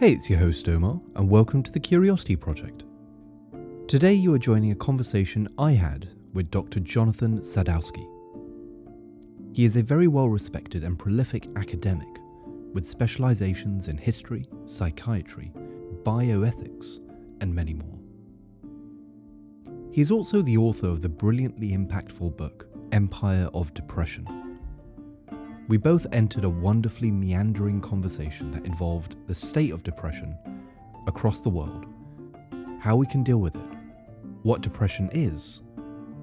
Hey, it's your host Omar, and welcome to the Curiosity Project. Today you are joining a conversation I had with Dr. Jonathan Sadowsky. He is a very well respected and prolific academic with specializations in history, psychiatry, bioethics, and many more. He is also the author of the brilliantly impactful book Empire of Depression. We both entered a wonderfully meandering conversation that involved the state of depression across the world, how we can deal with it, what depression is,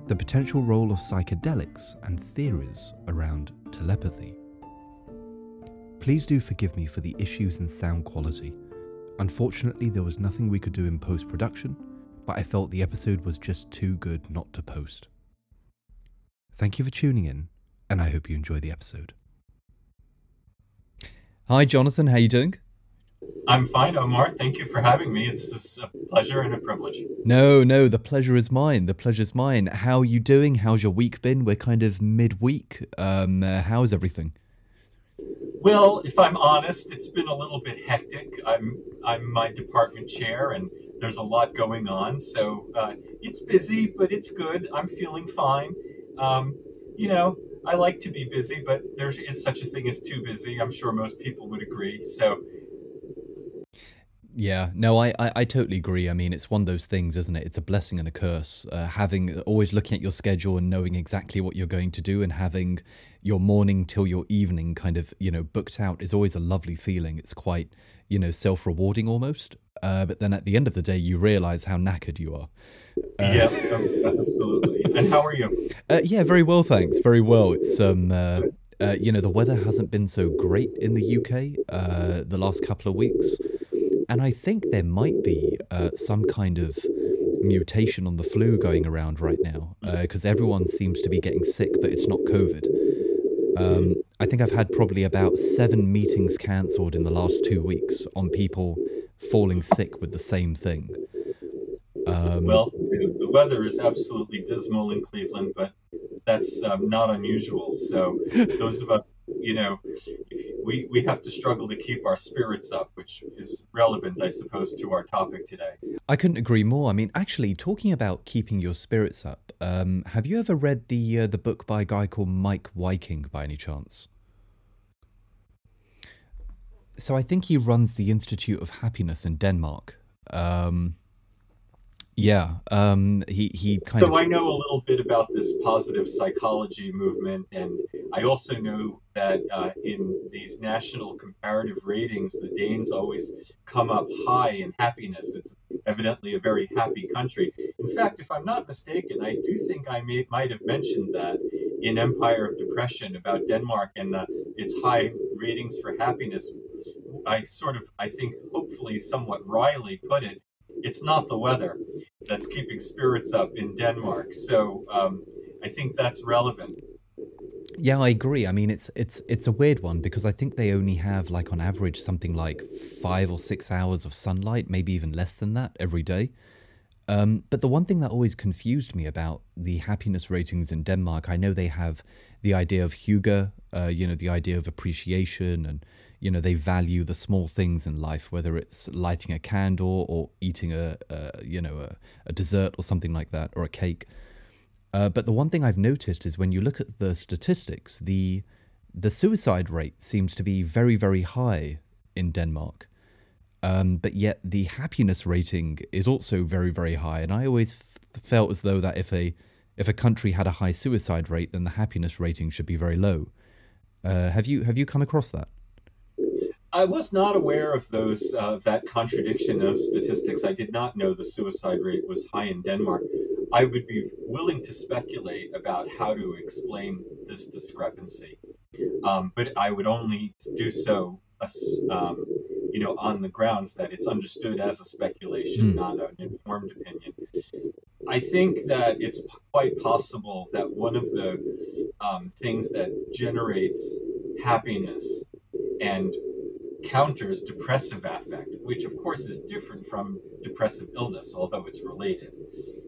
the potential role of psychedelics and theories around telepathy. Please do forgive me for the issues in sound quality. Unfortunately, there was nothing we could do in post production, but I felt the episode was just too good not to post. Thank you for tuning in, and I hope you enjoy the episode. Hi, Jonathan. How you doing? I'm fine, Omar. Thank you for having me. This is a pleasure and a privilege. No, no, the pleasure is mine. The pleasure's mine. How are you doing? How's your week been? We're kind of midweek. Um, uh, how's everything? Well, if I'm honest, it's been a little bit hectic. I'm I'm my department chair, and there's a lot going on. So uh, it's busy, but it's good. I'm feeling fine. Um, you know, I like to be busy, but there is such a thing as too busy. I'm sure most people would agree. So yeah, no, I, I, I, totally agree. I mean, it's one of those things, isn't it? It's a blessing and a curse. Uh, having always looking at your schedule and knowing exactly what you're going to do, and having your morning till your evening kind of you know booked out is always a lovely feeling. It's quite you know self rewarding almost. Uh, but then at the end of the day, you realize how knackered you are. Uh, yeah, absolutely. And how are you? Uh, yeah, very well, thanks. Very well. It's um. Uh, uh, you know the weather hasn't been so great in the UK uh, the last couple of weeks. And I think there might be uh, some kind of mutation on the flu going around right now because everyone seems to be getting sick, but it's not COVID. Um, I think I've had probably about seven meetings cancelled in the last two weeks on people falling sick with the same thing. Um, well, the, the, weather is absolutely dismal in Cleveland, but that's um, not unusual. So those of us, you know, we, we have to struggle to keep our spirits up, which is relevant, I suppose, to our topic today. I couldn't agree more. I mean, actually, talking about keeping your spirits up, um, have you ever read the uh, the book by a guy called Meik Wiking by any chance? So I think he runs the Institute of Happiness in Denmark. Um, yeah, um, he he kind so of. I know a little bit about this positive psychology movement, and I also know that uh, in these national comparative ratings, the Danes always come up high in happiness. It's evidently a very happy country. In fact, if I'm not mistaken, I do think I may, might have mentioned that in Empire of Depression about Denmark and uh, its high ratings for happiness. I sort of, I think, hopefully, somewhat wryly put it it's not the weather that's keeping spirits up in Denmark. So um, I think that's relevant. Yeah, I agree. I mean, it's it's it's a weird one because I think they only have like on average something like five or six hours of sunlight, maybe even less than that every day. Um, but the one thing that always confused me about the happiness ratings in Denmark, I know they have the idea of hygge, uh, you know, the idea of appreciation and you know they value the small things in life whether it's lighting a candle or eating a, a you know a, a, dessert or something like that or a cake. Uh, but the one thing i've noticed is when you look at the statistics the the suicide rate seems to be very very high in denmark. Um, but yet the happiness rating is also very very high and i always f- felt as though that if a if a country had a high suicide rate then the happiness rating should be very low. Uh, have you have you come across that I was not aware of those uh, that contradiction of statistics. I did not know the suicide rate was high in Denmark. I would be willing to speculate about how to explain this discrepancy, um, but I would only do so, um, you know, on the grounds that it's understood as a speculation, mm. not an informed opinion. I think that it's quite possible that one of the um, things that generates happiness and counters depressive affect, which of course is different from depressive illness, although it's related.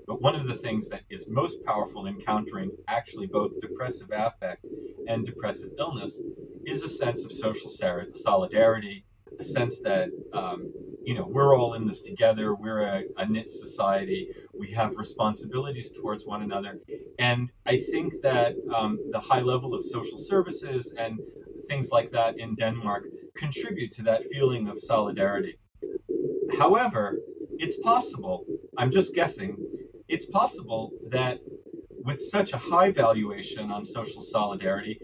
But one of the things that is most powerful in countering actually both depressive affect and depressive illness is a sense of social solidarity, a sense that um, you know we're all in this together. We're a, a knit society. We have responsibilities towards one another, and I think that um, the high level of social services and things like that in Denmark contribute to that feeling of solidarity. However, it's possible. I'm just guessing. It's possible that with such a high valuation on social solidarity,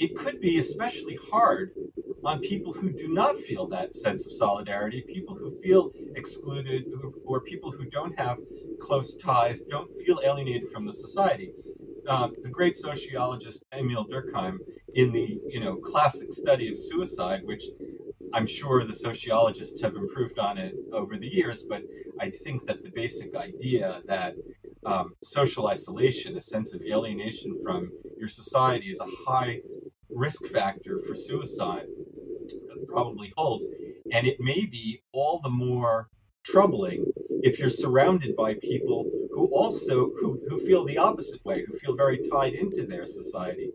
it could be especially hard on people who do not feel that sense of solidarity, people who feel excluded, or people who don't have close ties, don't feel alienated from the society. Uh, the great sociologist Emile Durkheim, in the you know classic study of suicide, which I'm sure the sociologists have improved on it over the years, but I think that the basic idea that um, social isolation, a sense of alienation from your society, is a high risk factor for suicide probably holds. And it may be all the more troubling if you're surrounded by people who also who, who feel the opposite way, who feel very tied into their society.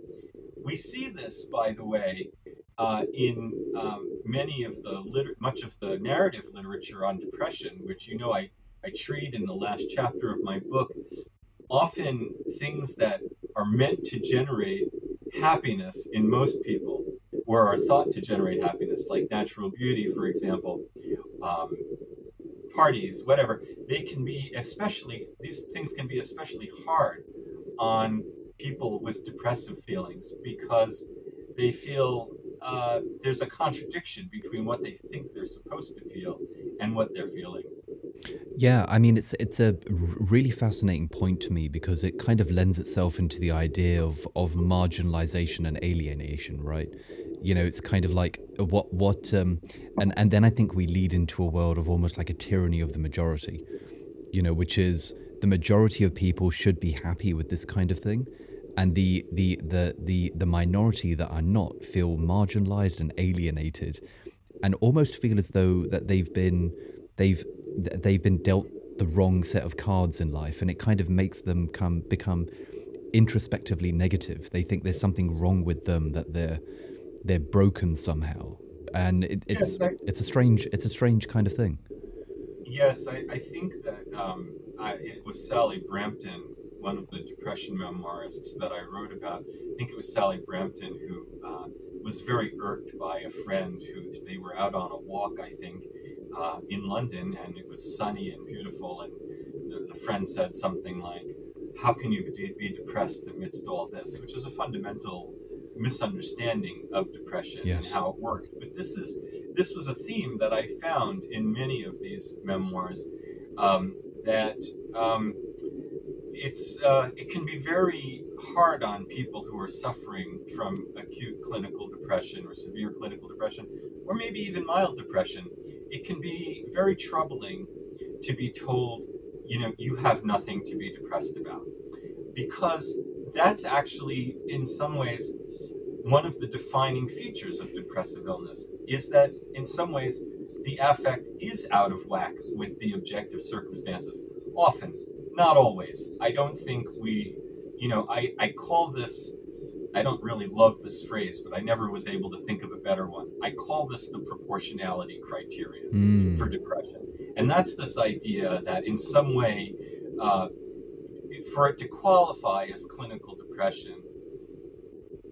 We see this, by the way, uh, in um, many of the liter- much of the narrative literature on depression, which you know I, I treat in the last chapter of my book. Often things that are meant to generate happiness in most people or are thought to generate happiness, like natural beauty, for example, um, parties, whatever, they can be especially, these things can be especially hard on people with depressive feelings because they feel uh, there's a contradiction between what they think they're supposed to feel and what they're feeling. Yeah, I mean, it's it's a really fascinating point to me because it kind of lends itself into the idea of of marginalization and alienation, right? You know, it's kind of like what what um, and and then I think we lead into a world of almost like a tyranny of the majority, you know, which is the majority of people should be happy with this kind of thing, and the the the the the minority that are not feel marginalized and alienated, and almost feel as though that they've been they've they've been dealt the wrong set of cards in life, and it kind of makes them come become introspectively negative. They think there's something wrong with them that they're they're broken somehow, and it, it's yes, I, it's a strange it's a strange kind of thing. Yes, I, I think that um, I, it was Sally Brampton, one of the depression memoirists that I wrote about. I think it was Sally Brampton who uh, was very irked by a friend who they were out on a walk, I think, uh, in London, and it was sunny and beautiful. And the, the friend said something like, "How can you be, be, depressed amidst all this?" Which is a fundamental misunderstanding of depression yes. and how it works. But this is this was a theme that I found in many of these memoirs um, that. Um, it's uh, it can be very hard on people who are suffering from acute clinical depression or severe clinical depression, or maybe even mild depression. It can be very troubling to be told, you know, you have nothing to be depressed about, because that's actually, in some ways, one of the defining features of depressive illness is that, in some ways, the affect is out of whack with the objective circumstances. Often, not always. I don't think we, you know, I, I call this, I don't really love this phrase, but I never was able to think of a better one. I call this the proportionality criterion mm. for depression. And that's this idea that in some way, uh, for it to qualify as clinical depression,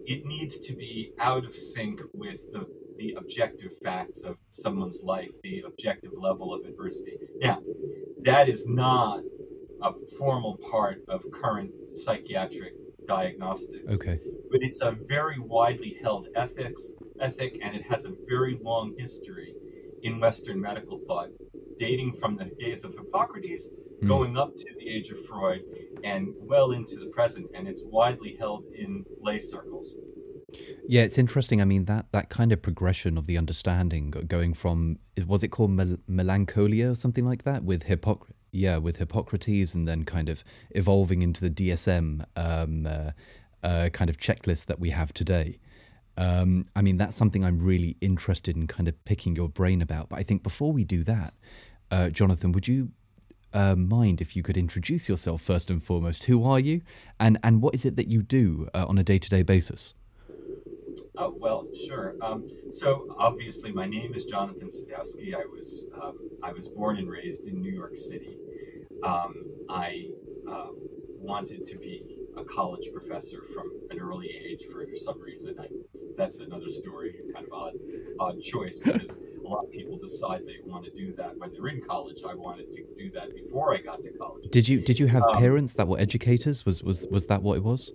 it needs to be out of sync with the, the objective facts of someone's life, the objective level of adversity. Now, that is not a formal part of current psychiatric diagnostics. Okay. But it's a very widely held ethics ethic, and it has a very long history in Western medical thought, dating from the days of Hippocrates, mm. going up to the age of Freud, and well into the present. And it's widely held in lay circles. Yeah, it's interesting. I mean that that kind of progression of the understanding, going from was it called mel- melancholia or something like that with Hippocrates yeah, with Hippocrates, and then kind of evolving into the DSM um, uh, uh, kind of checklist that we have today. Um, I mean, that's something I'm really interested in kind of picking your brain about. But I think before we do that, uh, Jonathan, would you uh, mind if you could introduce yourself first and foremost? Who are you, and and what is it that you do uh, on a day to day basis? Oh well, sure. Um, so obviously, my name is Jonathan Sadowsky. I was um, I was born and raised in New York City. Um, I uh, wanted to be a college professor from an early age for some reason. I, that's another story, kind of odd, odd choice because a lot of people decide they want to do that when they're in college. I wanted to do that before I got to college. Did you did you have um, parents that were educators? Was was was that what it was?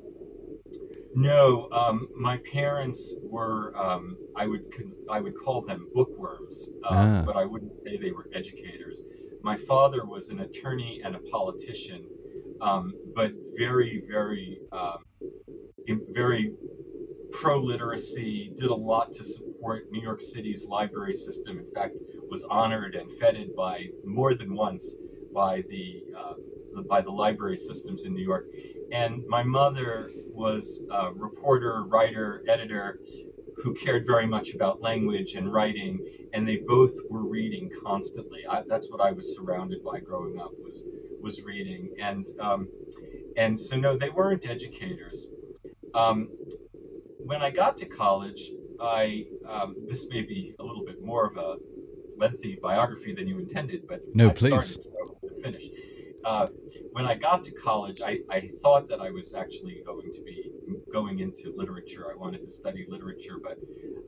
No, um, my parents were. Um, I would I would call them bookworms, uh, ah. but I wouldn't say they were educators. My father was an attorney and a politician, um, but very very um, very pro literacy. Did a lot to support New York City's library system. In fact, was honored and feted by more than once by the, uh, the by the library systems in New York and my mother was a reporter, writer, editor who cared very much about language and writing, and they both were reading constantly. I, that's what I was surrounded by growing up was was reading, and um, and so no, they weren't educators. Um, when I got to college, I um, this may be a little bit more of a lengthy biography than you intended, but no, I've please started, so finish. Uh, when I got to college, I, I thought that I was actually going to be going into literature. I wanted to study literature, but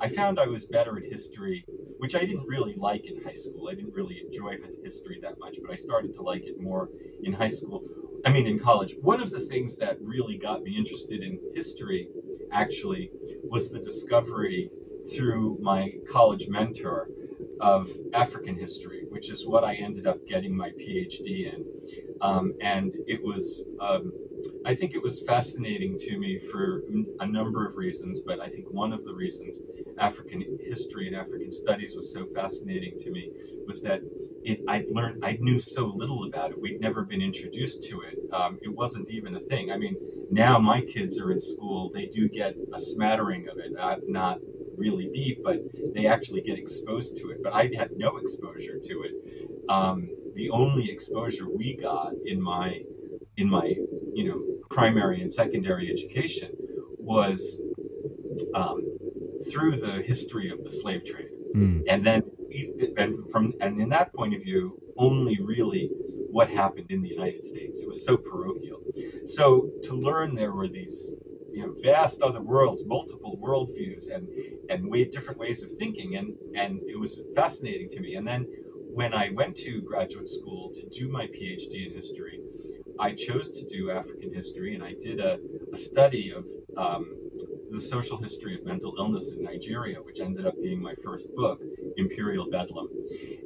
I found I was better at history, which I didn't really like in high school. I didn't really enjoy history that much, but I started to like it more in high school. I mean, in college. One of the things that really got me interested in history actually was the discovery through my college mentor of African history, which is what I ended up getting my PhD in. Um, and it was, um, I think it was fascinating to me for a number of reasons, but I think one of the reasons African history and African studies was so fascinating to me was that it, I'd learned, I knew so little about it. We'd never been introduced to it. Um, it wasn't even a thing. I mean, now my kids are in school, they do get a smattering of it, not, not really deep, but they actually get exposed to it. But I had no exposure to it. Um, the only exposure we got in my in my you know primary and secondary education was um, through the history of the slave trade, mm. and then and from and in that point of view, only really what happened in the United States. It was so parochial. So to learn there were these you know vast other worlds, multiple worldviews, and and way different ways of thinking, and and it was fascinating to me. And then when I went to graduate school to do my PhD in history, I chose to do African history, and I did a, a study of um, the social history of mental illness in Nigeria, which ended up being my first book, Imperial Bedlam.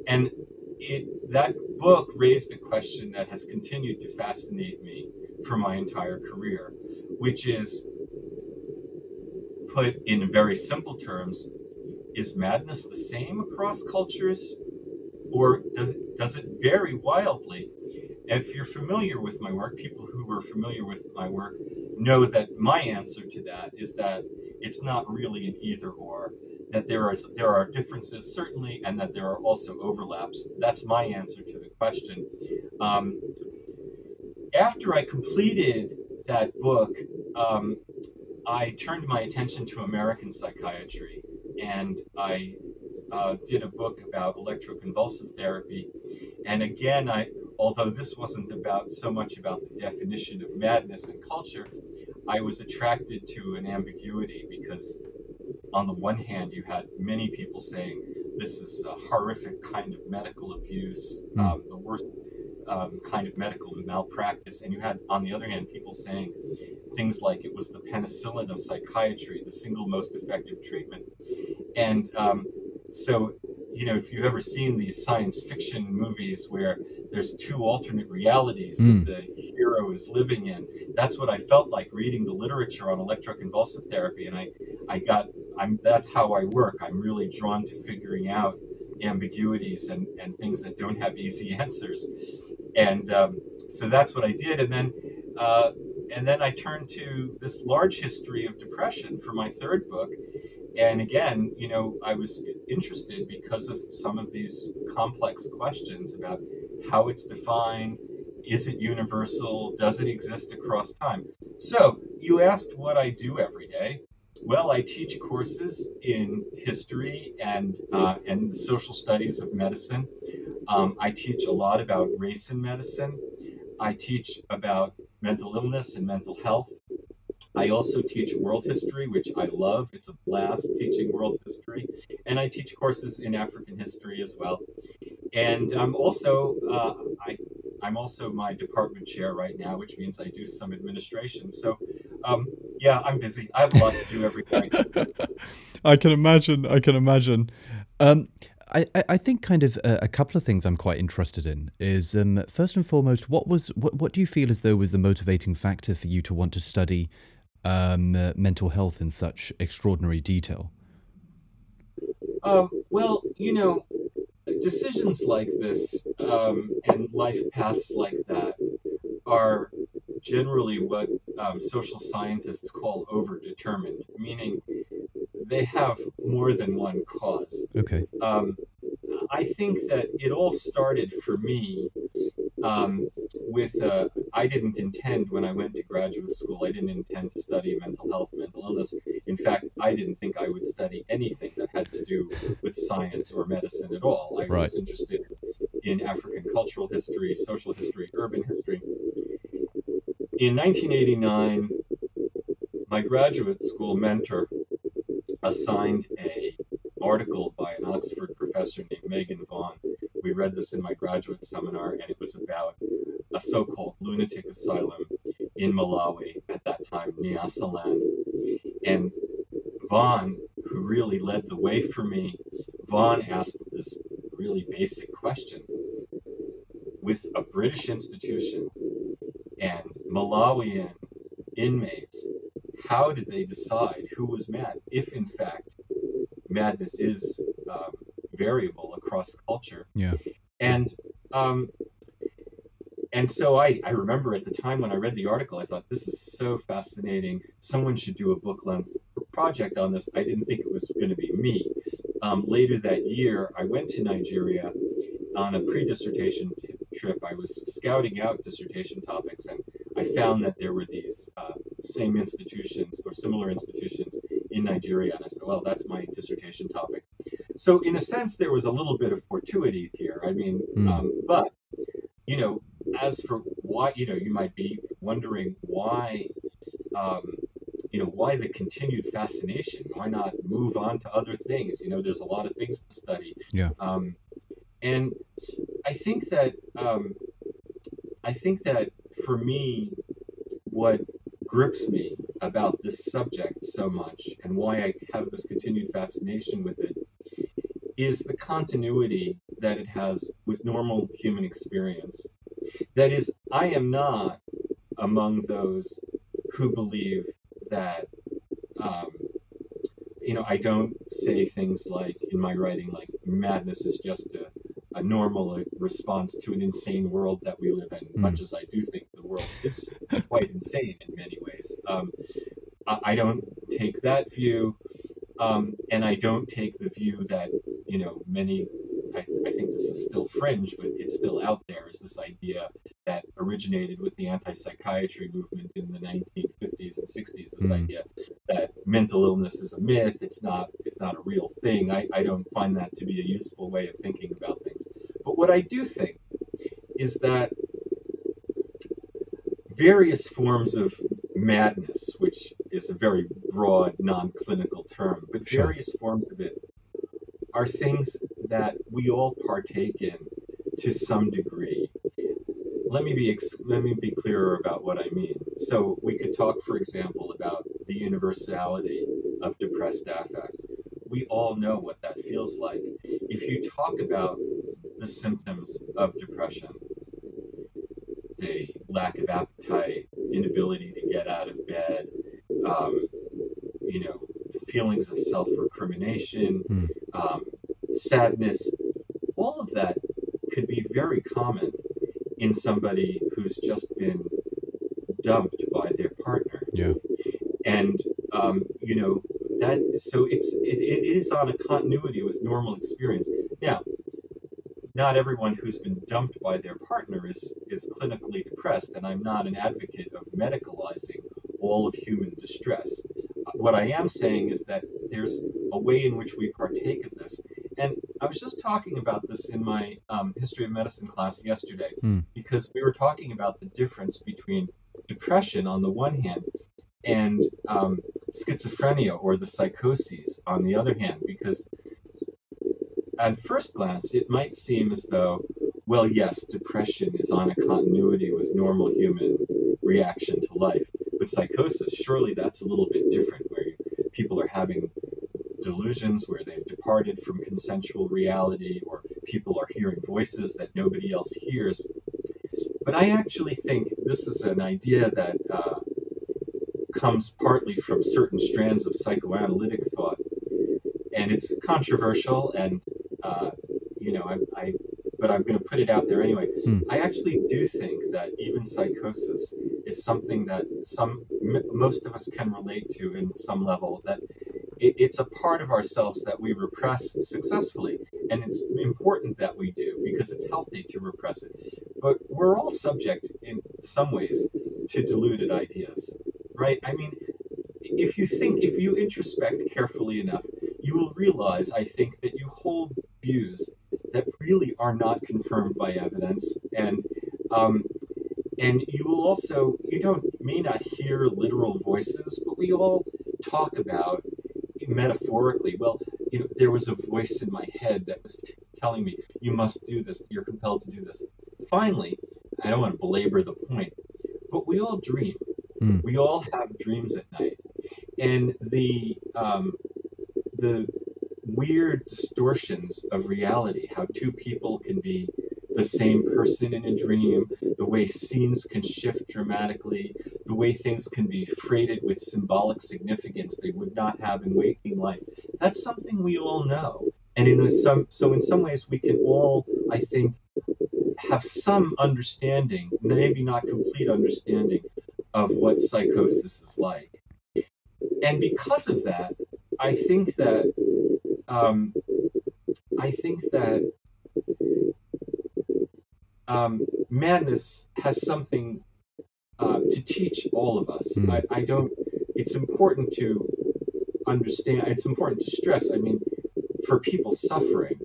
And it, that book raised a question that has continued to fascinate me for my entire career, which is put in very simple terms, is madness the same across cultures or does it, does it vary wildly? If you're familiar with my work, people who are familiar with my work know that my answer to that is that it's not really an either or, that there are, there are differences certainly, and that there are also overlaps. That's my answer to the question. Um, after I completed that book, um, I turned my attention to American psychiatry and I uh, did a book about electroconvulsive therapy. And again, I although this wasn't about so much about the definition of madness and culture, I was attracted to an ambiguity because on the one hand, you had many people saying this is a horrific kind of medical abuse, mm. um, the worst um, kind of medical malpractice. And you had, on the other hand, people saying things like it was the penicillin of psychiatry, the single most effective treatment. And um, so, you know, if you've ever seen these science fiction movies where there's two alternate realities mm. that the hero is living in, that's what I felt like reading the literature on electroconvulsive therapy. And I, I got, I'm, that's how I work. I'm really drawn to figuring out ambiguities and, and things that don't have easy answers. And um, so that's what I did. And then, uh, and then I turned to this large history of depression for my third book. And again, you know, I was interested because of some of these complex questions about how it's defined. Is it universal? Does it exist across time? So you asked what I do every day. well, I teach courses in history and uh, and social studies of medicine. Um, I teach a lot about race in medicine. I teach about mental illness and mental health. I also teach world history, which I love. It's a blast teaching world history. And I teach courses in African history as well. And I'm also, uh, I, I'm also my department chair right now, which means I do some administration. So, um, yeah, I'm busy. I have a lot to do every day. I can imagine. I can imagine. Um, I, I think kind of a, a, couple of things I'm quite interested in is um, first and foremost, what was what, what do you feel as though was the motivating factor for you to want to study um, uh, mental health in such extraordinary detail? Um, well, you know, decisions like this um, and life paths like that are generally what um, social scientists call overdetermined, meaning they have more than one cause. Okay. Um, I think that it all started for me um, with uh, I didn't intend when I went to graduate school. I didn't intend to study mental health, mental illness. In fact, I didn't think I would study anything that had to do with science or medicine at all. I right. was interested in African cultural history, social history, urban history. In 1989, my graduate school mentor assigned a article by an Oxford professor named Megan Vaughan. We read this in my graduate seminar, and it was about a so-called lunatic asylum in Malawi at that time, Nyasaland. And Vaughan, who really led the way for me, Vaughan asked this really basic question. With a British institution and Malawian inmates how did they decide who was mad if in fact madness is um, variable across culture yeah and um, and so I, I remember at the time when I read the article, I thought, this is so fascinating. Someone should do a book length project on this. I didn't think it was going to be me. Um, later that year, I went to Nigeria on a pre dissertation trip. I was scouting out dissertation topics, and I found that there were these uh, same institutions or similar institutions in Nigeria. And I said, well, that's my dissertation topic. So, in a sense, there was a little bit of fortuity here. I mean, mm. um, but, you know, as for why, you know, you might be wondering why, um, you know, why the continued fascination? Why not move on to other things? You know, there's a lot of things to study. Yeah. Um, and I think that um, I think that for me, what grips me about this subject so much and why I have this continued fascination with it is the continuity that it has with normal human experience. That is, I am not among those who believe that, um, you know, I don't say things like in my writing, like madness is just a, a normal response to an insane world that we live in, mm. much as I do think the world is quite insane in many ways. Um, I don't take that view, um, and I don't take the view that you know many. I, I, think this is still fringe, but it's still out there. Is this idea that originated with the anti-psychiatry movement in the 1950s and 60s? This mm. idea that mental illness is a myth. It's not. It's not a real thing. I, I don't find that to be a useful way of thinking about things. But what I do think is that various forms of madness, which is a very broad, non clinical term, but sure. various forms of it are things that we all partake in to some degree. Let me be let me be clearer about what I mean. So we could talk, for example, about the universality of depressed affect. We all know what that feels like. If you talk about the symptoms of depression, the lack of appetite, inability to get out of bed, um, you know, feelings of self recrimination, mm. um, sadness, all of that could be very common in somebody who's just been dumped by their partner. Yeah. And, um, you know, that, so it's, it, it is on a continuity with normal experience. Now, not everyone who's been dumped by their partner is, is clinically depressed, and I'm not an advocate of medicalizing all of human distress. what I am saying is that there's a way in which we partake of this. And I was just talking about this in my um, history of medicine class yesterday Hmm. because we were talking about the difference between depression on the one hand and um, schizophrenia or the psychoses on the other hand. Because at first glance, it might seem as though, well, yes, depression is on a continuity with normal human reaction to life. But psychosis, surely that's a little bit different, where people are having delusions where they've departed from consensual reality, or people are hearing voices that nobody else hears. But I actually think this is an idea that uh, comes partly from certain strands of psychoanalytic thought, and it's controversial. And uh, you know, I, I but I'm going to put it out there anyway. Hmm. I actually do think that even psychosis is something that some m- most of us can relate to in some level. That it, it's a part of ourselves that we repress successfully, and it's important that we do because it's healthy to repress it. But we're all subject in some ways to deluded ideas, right? I mean, if you think, if you introspect carefully enough, you will realize, I think, that you hold views that really are not confirmed by evidence, and um, and you will also you don't may not hear literal voices, but we all talk about metaphorically. Well, you know, there was a voice in my head that was t- telling me you must do this. You're compelled to do this. Finally, I don't want to belabor the point, but we all dream. Hmm. We all have dreams at night, and the um, the weird distortions of reality, how two people can be the same person in a dream, the way scenes can shift dramatically, the way things can be freighted with symbolic significance they would not have in waking life. That's something we all know. And in some so in some ways we can all, I think, have some understanding, maybe not complete understanding, of what psychosis is like. And because of that, I think that um, I think that um, madness has something uh, to teach all of us. Mm. I, I don't. It's important to understand. It's important to stress. I mean, for people suffering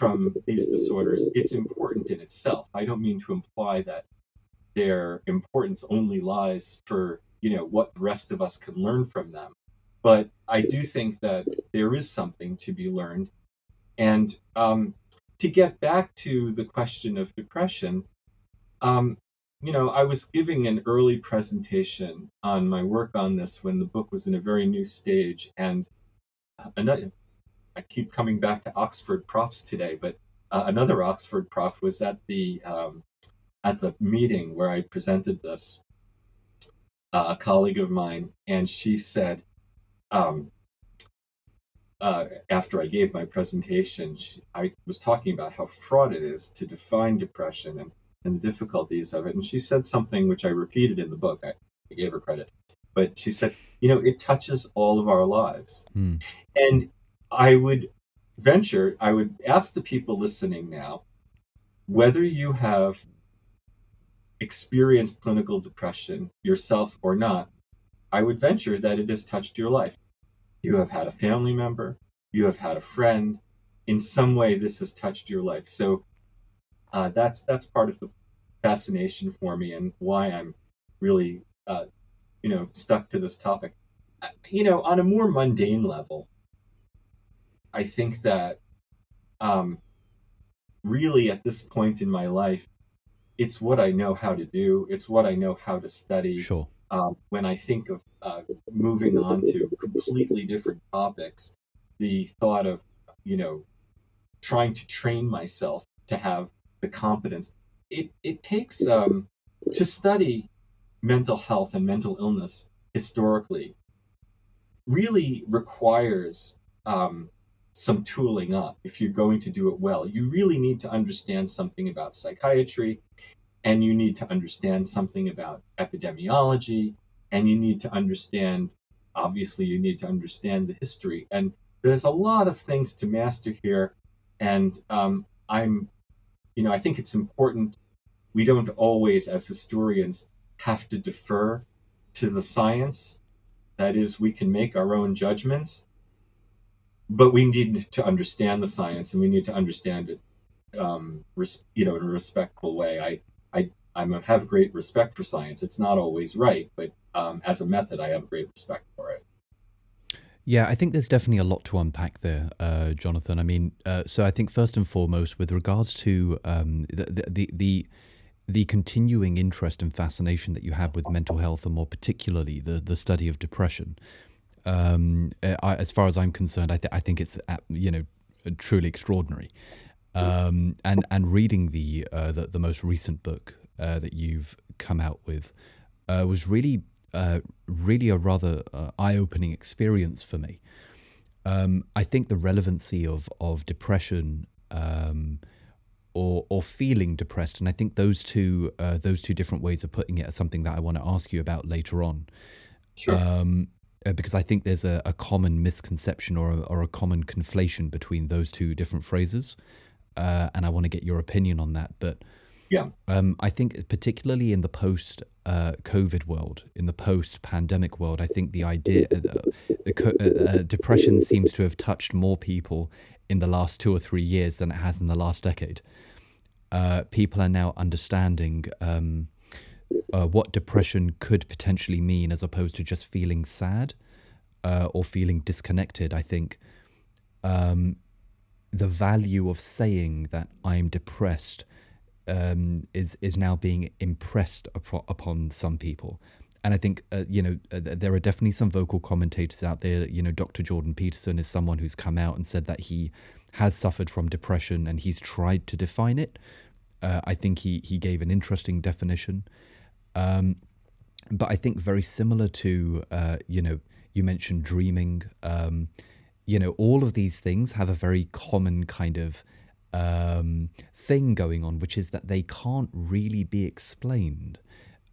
from these disorders, it's important in itself. I don't mean to imply that their importance only lies for you know what the rest of us can learn from them but I do think that there is something to be learned. And um, to get back to the question of depression, um, you know, I was giving an early presentation on my work on this when the book was in a very new stage. And another, I keep coming back to Oxford profs today, but uh, another Oxford prof was at the um, at the meeting where I presented this. Uh, a colleague of mine, and she said, um, uh, after I gave my presentation, she, I was talking about how fraught it is to define depression and, and the difficulties of it. And she said something which I repeated in the book. I, I gave her credit. But she said, you know, it touches all of our lives. Hmm. And I would venture, I would ask the people listening now whether you have experienced clinical depression yourself or not, I would venture that it has touched your life. You have had a family member, you have had a friend. In some way, this has touched your life. So uh, that's that's part of the fascination for me and why I'm really, uh, you know, stuck to this topic. Uh, You know, on a more mundane level, I think that um, really at this point in my life, it's what I know how to do. It's what I know how to study Sure. um, when I think of uh, moving on to completely different topics, the thought of, you know, trying to train myself to have the competence, it, it takes um, to study mental health and mental illness historically really requires um, some tooling up if you're going to do it well. You really need to understand something about psychiatry and you need to understand something about epidemiology and you need to understand obviously you need to understand the history. And there's a lot of things to master here and um, i'm you know i think it's important. We don't always as historians have to defer to the science. That is, we can make our own judgments, but we need to understand the science and we need to understand it, um, res- you know, in a respectful way. I, I, I have great respect for science. It's not always right, but um, as a method, I have great respect for it. Yeah, I think there's definitely a lot to unpack there, uh, Jonathan. I mean, uh, so I think first and foremost, with regards to um, the, the the the continuing interest and fascination that you have with mental health, and more particularly the the study of depression, um, I, as far as I'm concerned, I, th- I think it's uh, you know truly extraordinary. Um, and and reading the, uh, the the most recent book uh, that you've come out with uh, was really uh, really a rather uh, eye-opening experience for me. Um, I think the relevancy of of depression um, or or feeling depressed, and I think those two uh, those two different ways of putting it are something that I want to ask you about later on. Sure. Uh, because I think there's a, a common misconception or a, or a common conflation between those two different phrases, uh, and I want to get your opinion on that. But yeah. Um, I think, particularly in the post uh, COVID world, in the post pandemic world, I think the idea, uh, uh, uh, depression seems to have touched more people in the last two or three years than it has in the last decade. Uh, people are now understanding um, uh, what depression could potentially mean as opposed to just feeling sad or feeling disconnected. I think um, the value of saying that I'm depressed um, is is now being impressed upon some people. And I think uh, you know uh, there are definitely some vocal commentators out there. You know, Dr. Jordan Peterson is someone who's come out and said that he has suffered from depression and he's tried to define it. Uh, I think he he gave an interesting definition. Um, but I think very similar to uh, you know you mentioned dreaming. Um, you know, all of these things have a very common kind of um, thing going on, which is that they can't really be explained,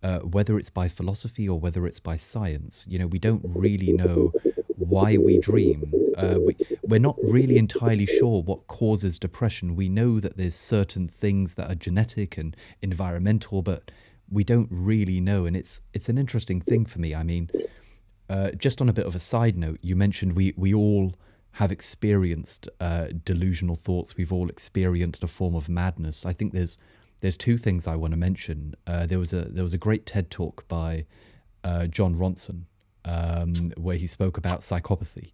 uh, whether it's by philosophy or whether it's by science. You know, we don't really know why we dream. Uh, we, we're not really entirely sure what causes depression. We know that there's certain things that are genetic and environmental, but we don't really know. And it's it's an interesting thing for me. I mean, uh, just on a bit of a side note, you mentioned we we all have experienced uh, delusional thoughts. We've all experienced a form of madness. I think there's there's two things I want to mention. Uh, there was a there was a great TED talk by uh, Jon Ronson um, where he spoke about psychopathy,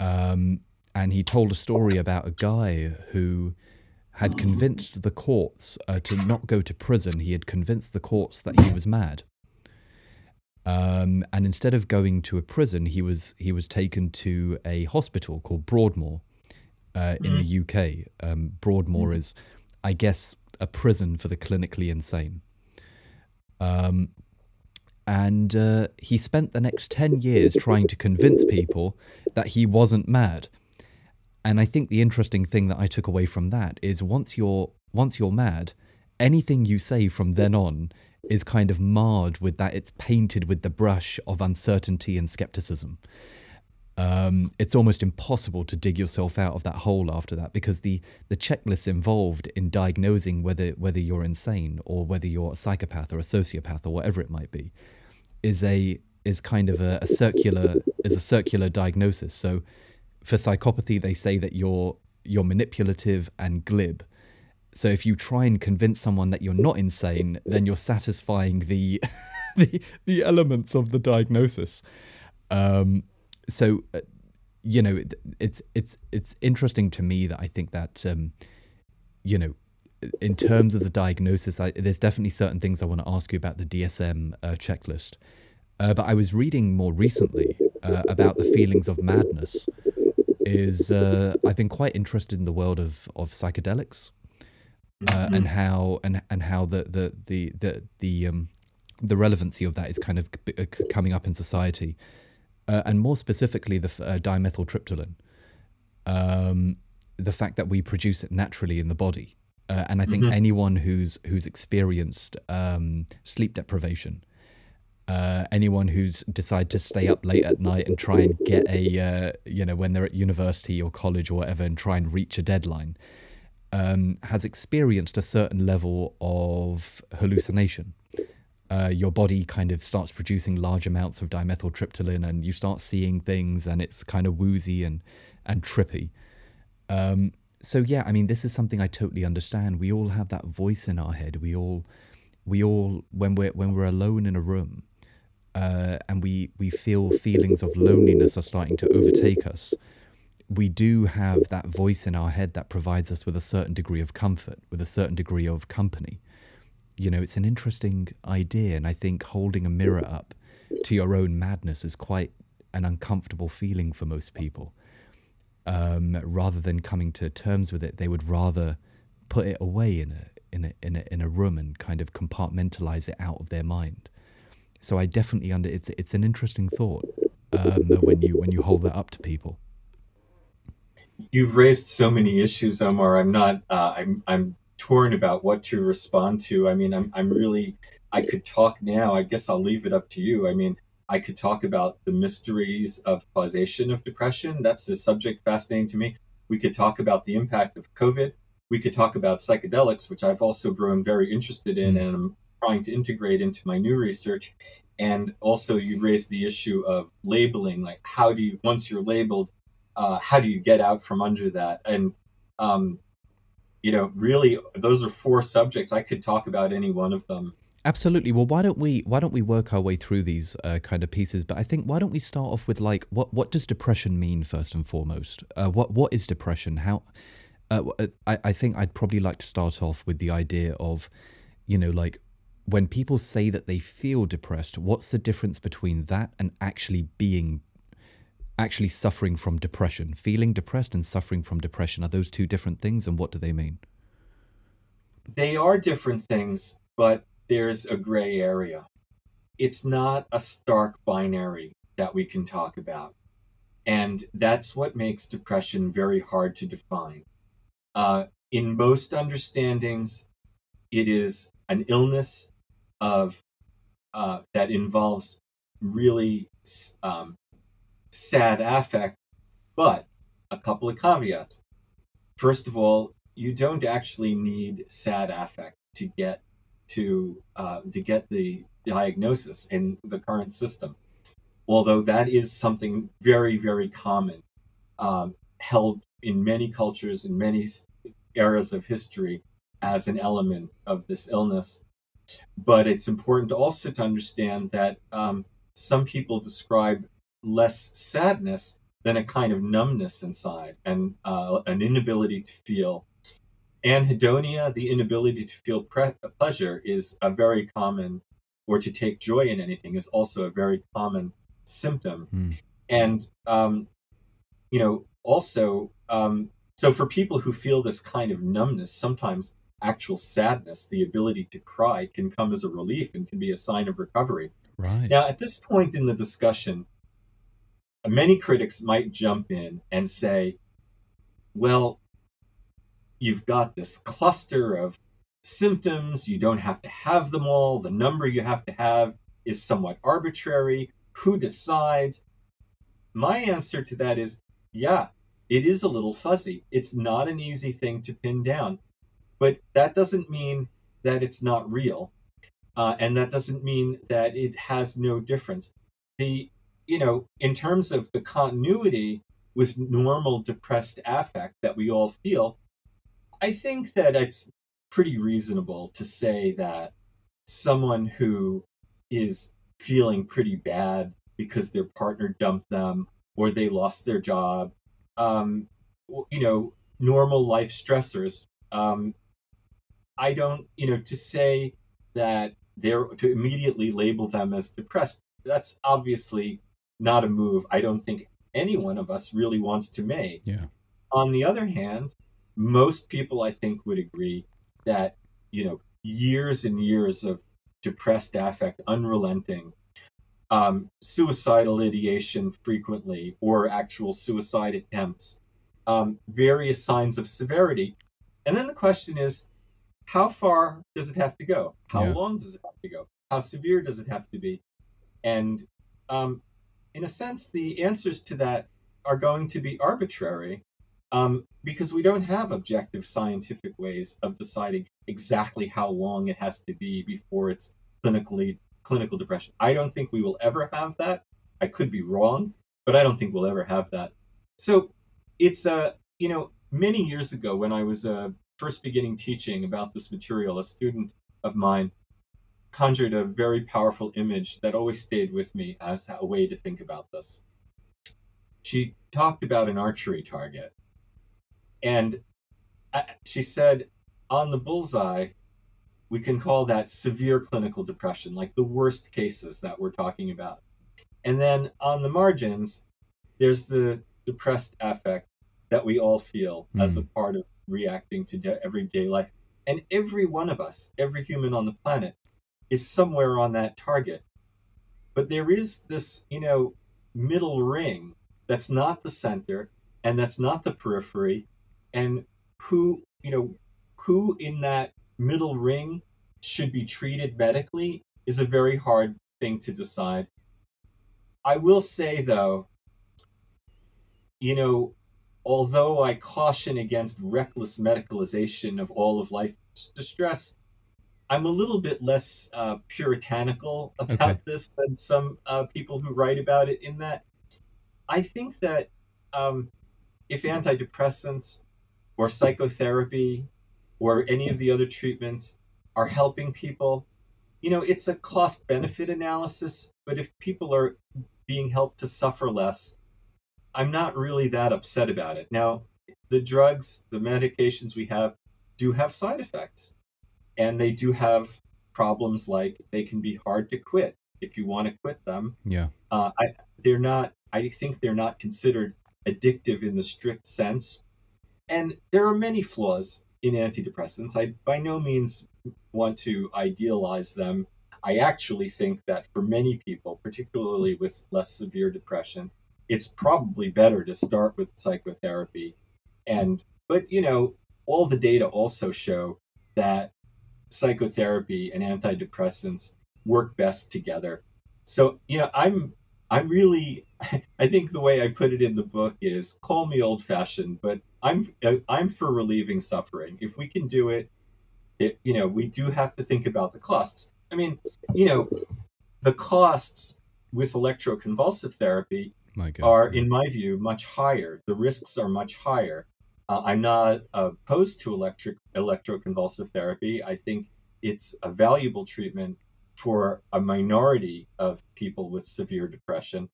um, and he told a story about a guy who had convinced the courts uh, to not go to prison. He had convinced the courts that he was mad. Um, and instead of going to a prison, he was he was taken to a hospital called Broadmoor uh, in mm. the UK. Um, Broadmoor mm. is, I guess, a prison for the clinically insane. Um, and uh, he spent the next 10 years trying to convince people that he wasn't mad. And I think the interesting thing that I took away from that is once you're once you're mad, anything you say from then on is kind of marred with that it's painted with the brush of uncertainty and skepticism. Um, it's almost impossible to dig yourself out of that hole after that because the the checklists involved in diagnosing whether whether you're insane or whether you're a psychopath or a sociopath or whatever it might be is a is kind of a, a circular is a circular diagnosis. So for psychopathy, they say that you're you're manipulative and glib so if you try and convince someone that you're not insane, then you're satisfying the the, the elements of the diagnosis. Um, so uh, you know, it's it's it's interesting to me that I think that um, you know, in terms of the diagnosis, I, there's definitely certain things I want to ask you about the DSM uh, checklist. Uh, but I was reading more recently uh, about the feelings of madness. Is uh, I've been quite interested in the world of of psychedelics uh, mm-hmm. and how and and how the the the the the um the relevancy of that is kind of c- uh, coming up in society, uh, and more specifically the uh, dimethyltryptamine, um, the fact that we produce it naturally in the body, uh, and I think mm-hmm. anyone who's who's experienced um, sleep deprivation, uh, anyone who's decided to stay up late at night and try and get a uh, you know when they're at university or college or whatever and try and reach a deadline um, has experienced a certain level of hallucination. uh, your body kind of starts producing large amounts of dimethyltryptamine and you start seeing things and it's kind of woozy and, and trippy. Um, so yeah, I mean, this is something I totally understand. We all have that voice in our head. We all, we all, when we're when we're alone in a room, uh, and we we feel feelings of loneliness are starting to overtake us. We do have that voice in our head that provides us with a certain degree of comfort, with a certain degree of company you know, it's an interesting idea. And I think holding a mirror up to your own madness is quite an uncomfortable feeling for most people. Um, rather than coming to terms with it, they would rather put it away in a, in a, in a, in a room and kind of compartmentalize it out of their mind. So I definitely under it's it's an interesting thought um, when you when you hold that up to people. You've raised so many issues, Omar. I'm not. Uh, I'm I'm torn about what to respond to. I mean, I'm I'm really I could talk now. I guess I'll leave it up to you. I mean, I could talk about the mysteries of causation of depression. That's a subject fascinating to me. We could talk about the impact of COVID. We could talk about psychedelics, which I've also grown very interested in and I'm trying to integrate into my new research. And also, you raised the issue of labeling. Like, how do you, once you're labeled, uh, how do you get out from under that? And um, you know, really, those are four subjects. I could talk about any one of them. Absolutely. Well, why don't we why don't we work our way through these uh, kind of pieces? But I think why don't we start off with like what what does depression mean first and foremost? Uh, what what is depression? How? Uh, uh, I I think I'd probably like to start off with the idea of, you know, like when people say that they feel depressed, what's the difference between that and actually being actually suffering from depression. Feeling depressed and suffering from depression are those two different things, and what do they mean? They are different things, but there's a gray area. It's not a stark binary that we can talk about. And that's what makes depression very hard to define. Uh, in most understandings, it is an illness of uh, that involves really um, sad affect, but a couple of caveats. First of all, you don't actually need sad affect to get to uh, to get the diagnosis in the current system, although that is something very very common, um, held in many cultures in many eras of history as an element of this illness. But it's important also to understand that um, some people describe less sadness than a kind of numbness inside and uh, an inability to feel. Anhedonia, the inability to feel pre- pleasure, is a very common, or to take joy in anything, is also a very common symptom. Mm. And, um, you know, also, um, so for people who feel this kind of numbness, sometimes actual sadness, the ability to cry, can come as a relief and can be a sign of recovery. Right. Now, at this point in the discussion, many critics might jump in and say, well, you've got this cluster of symptoms. You don't have to have them all. The number you have to have is somewhat arbitrary. Who decides? My answer to that is yeah, it is a little fuzzy. It's not an easy thing to pin down. But that doesn't mean that it's not real. Uh, and that doesn't mean that it has no difference. The you know, in terms of the continuity with normal depressed affect that we all feel, I think that it's pretty reasonable to say that someone who is feeling pretty bad because their partner dumped them or they lost their job, um, you know, normal life stressors. Um, I don't, you know, to say that they're to immediately label them as depressed. That's obviously not a move I don't think any one of us really wants to make. Yeah. On the other hand, most people I think would agree that, you know, years and years of depressed affect, unrelenting, um, suicidal ideation frequently, or actual suicide attempts, um, various signs of severity. And then the question is, how far does it have to go? How yeah. long does it have to go? How severe does it have to be? And um, in a sense, the answers to that are going to be arbitrary um, because we don't have objective scientific ways of deciding exactly how long it has to be before it's clinically clinical depression. I don't think we will ever have that. I could be wrong, but I don't think we'll ever have that. So it's uh, you know, many years ago when I was uh, first beginning teaching about this material, a student of mine conjured a very powerful image that always stayed with me as a way to think about this. She talked about an archery target, and uh, she said, on the bullseye, we can call that severe clinical depression, like the worst cases that we're talking about. And then on the margins, there's the depressed affect that we all feel mm. as a part of reacting to everyday life. And every one of us, every human on the planet, is somewhere on that target. But there is this, you know, middle ring that's not the center and that's not the periphery. And who, you know, who in that middle ring should be treated medically is a very hard thing to decide. I will say, though, you know, although I caution against reckless medicalization of all of life's distress, I'm a little bit less uh, puritanical about okay. this than some uh, people who write about it. In that, I think that um, if antidepressants or psychotherapy or any of the other treatments are helping people, you know, it's a cost benefit analysis. But if people are being helped to suffer less, I'm not really that upset about it. Now, the drugs, the medications we have do have side effects, and they do have problems like they can be hard to quit if you want to quit them. Yeah. Uh, I, they're not, I think they're not considered addictive in the strict sense. And there are many flaws in antidepressants. I by no means want to idealize them. I actually think that for many people, particularly with less severe depression, it's probably better to start with psychotherapy. And but you know, all the data also show that psychotherapy and antidepressants work best together. So, you know, I'm I'm really I think the way I put it in the book is call me old fashioned, but I'm I'm for relieving suffering. If we can do it, it you know we do have to think about the costs. I mean, you know, the costs with electroconvulsive therapy are, in my view, much higher. The risks are much higher. Uh, I'm not opposed to electric electroconvulsive therapy. I think it's a valuable treatment for a minority of people with severe depression.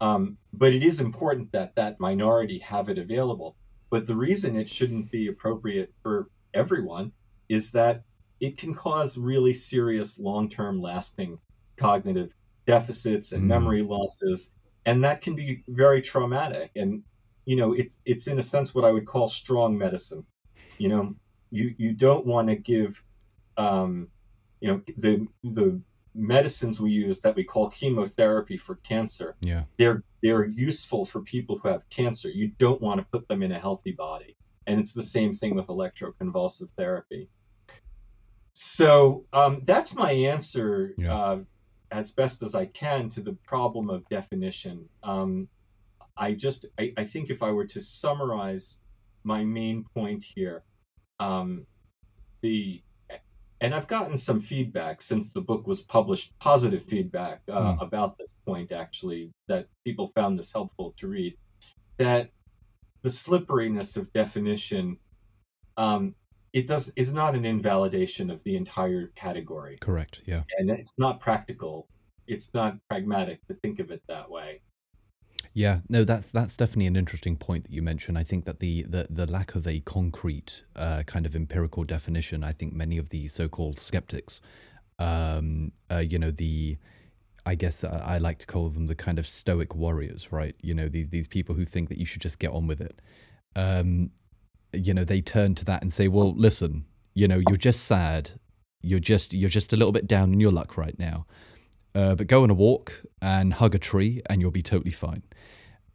Um, but it is important that that minority have it available. But the reason it shouldn't be appropriate for everyone is that it can cause really serious long term lasting cognitive deficits and mm. memory losses. And that can be very traumatic. And, you know, it's, it's in a sense what I would call strong medicine. You know, you, you don't want to give, um, you know, the, the medicines we use that we call chemotherapy for cancer. Yeah. They're they're useful for people who have cancer. You don't want to put them in a healthy body. And it's the same thing with electroconvulsive therapy. So um, that's my answer yeah. uh, as best as I can to the problem of definition. Um, I just, I, I, think if I were to summarize my main point here, um, the and I've gotten some feedback since the book was published, positive feedback uh, mm. about this point, actually, that people found this helpful to read. That the slipperiness of definition, um, it does is not an invalidation of the entire category. Correct. Yeah. And it's not practical. It's not pragmatic to think of it that way. Yeah, no, that's that's definitely an interesting point that you mentioned. I think that the the, the lack of a concrete uh, kind of empirical definition, I think many of the so-called skeptics, um, uh, you know, the I guess uh, I like to call them the kind of stoic warriors, right? You know, these these people who think that you should just get on with it. Um, you know, they turn to that and say, "Well, listen, you know, you're just sad. You're just you're just a little bit down in your luck right now." Uh, but go on a walk and hug a tree, and you'll be totally fine.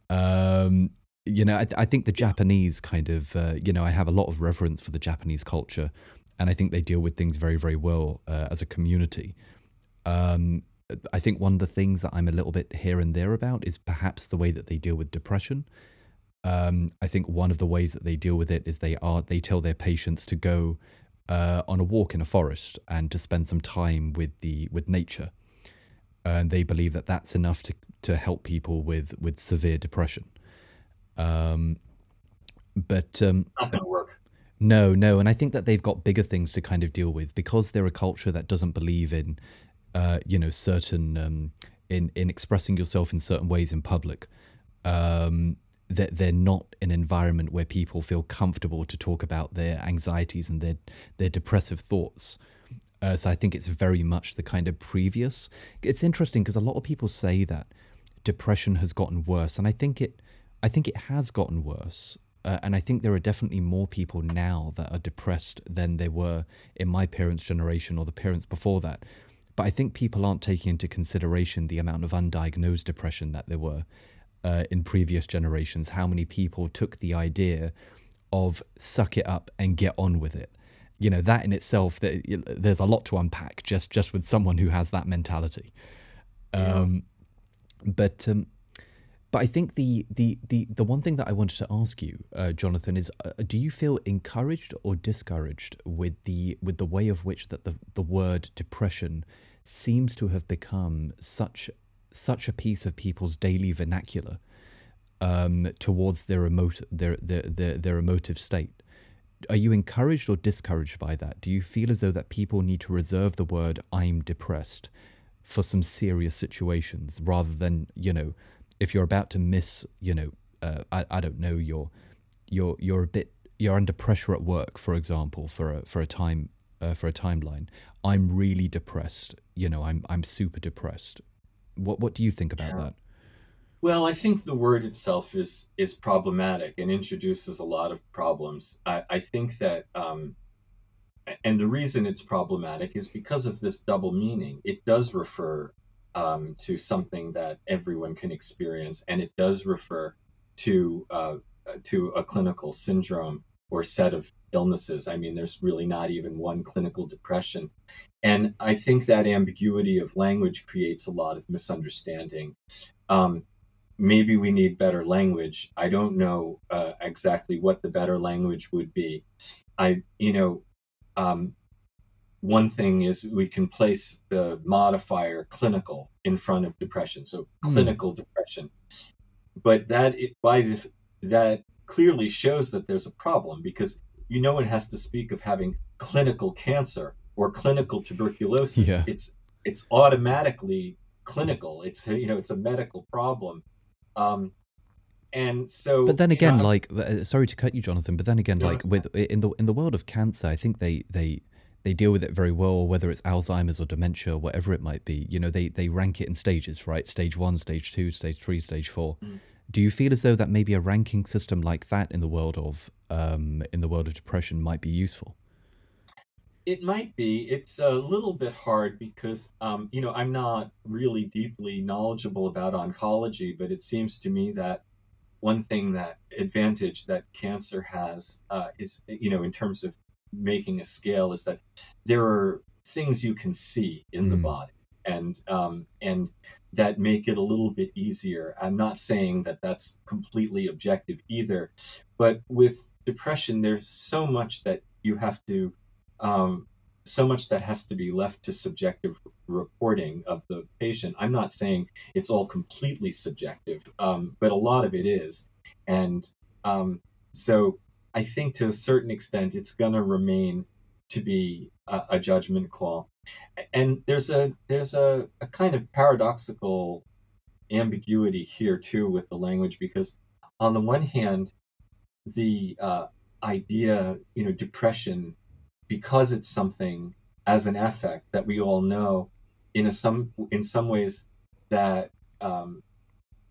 Um, you know, I, th- I, think the Japanese kind of, uh, you know, I have a lot of reverence for the Japanese culture, and I think they deal with things very, very well uh, as a community. Um, I think one of the things that I'm a little bit here and there about is perhaps the way that they deal with depression. Um, I think one of the ways that they deal with it is they are they tell their patients to go uh, on a walk in a forest and to spend some time with the with nature, and they believe that that's enough to to help people with with severe depression. Um, but um, not going to work. No, no, and I think that they've got bigger things to kind of deal with because they're a culture that doesn't believe in, uh, you know, certain um, in in expressing yourself in certain ways in public. Um, that they're not an environment where people feel comfortable to talk about their anxieties and their their depressive thoughts. Uh, so I think it's very much the kind of previous. It's interesting because a lot of people say that depression has gotten worse, and I think it, I think it has gotten worse. Uh, and I think there are definitely more people now that are depressed than there were in my parents' generation or the parents before that. But I think people aren't taking into consideration the amount of undiagnosed depression that there were uh, in previous generations. How many people took the idea of suck it up and get on with it? You know that in itself, that there's a lot to unpack just just with someone who has that mentality. Um. But um, but I think the, the, the, the one thing that I wanted to ask you, uh, Jonathan, is uh, do you feel encouraged or discouraged with the with the way of which that the, the word depression seems to have become such such a piece of people's daily vernacular um, towards their emote their, their their their emotive state? Are you encouraged or discouraged by that? Do you feel as though that people need to reserve the word "I'm depressed" for some serious situations rather than you know if you're about to miss, you know, uh, I, I don't know, you're you're you're a bit you're under pressure at work, for example, for a for a time uh, for a timeline. I'm really depressed. You know, I'm I'm super depressed. What what do you think about yeah. that? Well, I think the word itself is is problematic and introduces a lot of problems. I, I think that, um, and the reason it's problematic is because of this double meaning. It does refer um, to something that everyone can experience, and it does refer to uh, to a clinical syndrome or set of illnesses. I mean, there's really not even one clinical depression, and I think that ambiguity of language creates a lot of misunderstanding. Um, maybe we need better language. I don't know uh, exactly what the better language would be. I, you know, um, one thing is we can place the modifier clinical in front of depression so mm. clinical depression but that it, by this that clearly shows that there's a problem because you know one has to speak of having clinical cancer or clinical tuberculosis yeah. it's it's automatically clinical it's you know it's a medical problem um and so but then again know, like uh, sorry to cut you jonathan but then again like with in the in the world of cancer i think they they they deal with it very well, whether it's Alzheimer's or dementia, or whatever it might be. You know, they they rank it in stages, right? Stage one, stage two, stage three, stage four. Mm. Do you feel as though that maybe a ranking system like that in the world of um, in the world of depression might be useful? It might be. It's a little bit hard because um, you know I'm not really deeply knowledgeable about oncology, but it seems to me that one thing that advantage that cancer has uh, is you know in terms of making a scale is that there are things you can see in mm. the body and um, and that make it a little bit easier. I'm not saying that that's completely objective either, but with depression, there's so much that you have to, um, so much that has to be left to subjective reporting of the patient. I'm not saying it's all completely subjective, um, but a lot of it is, and um, so I think to a certain extent it's going to remain to be a, a, judgment call. And there's a there's a, a kind of paradoxical ambiguity here too with the language because on the one hand, the uh, idea, you know, depression, because it's something as an affect that we all know, in a some in some ways that um,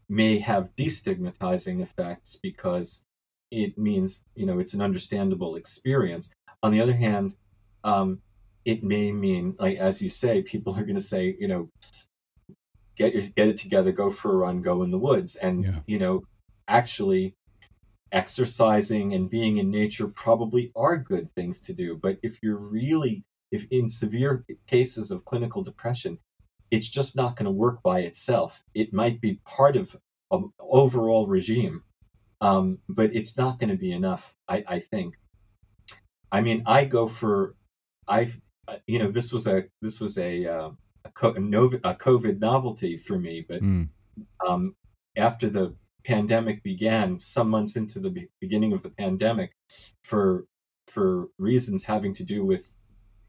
may have destigmatizing effects because it means you know it's an understandable experience on the other hand um, it may mean like as you say people are going to say you know get your get it together go for a run go in the woods and yeah. you know actually exercising and being in nature probably are good things to do but if you're really if in severe cases of clinical depression it's just not going to work by itself it might be part of an overall regime um, but it's not going to be enough, I, I think. I mean, I go for I, uh, you know, this was a this was a uh, a, COVID novelty for me, but mm. um, after the pandemic began, some months into the beginning of the pandemic, for for reasons having to do with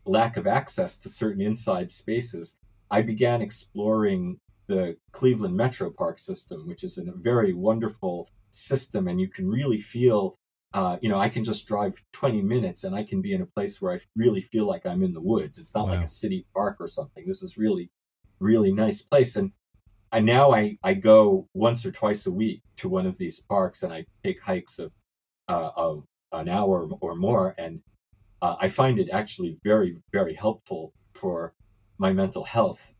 lack of access to certain inside spaces, I began exploring the Cleveland Metro Park system, which is a very wonderful system, and you can really feel. Uh, you know, I can just drive 20 minutes and I can be in a place where I really feel like I'm in the woods. It's not wow. like a city park or something. This is really, really nice place. And I now I, I go once or twice a week to one of these parks and I take hikes of, uh, of an hour or more. And uh, I find it actually very, very helpful for my mental health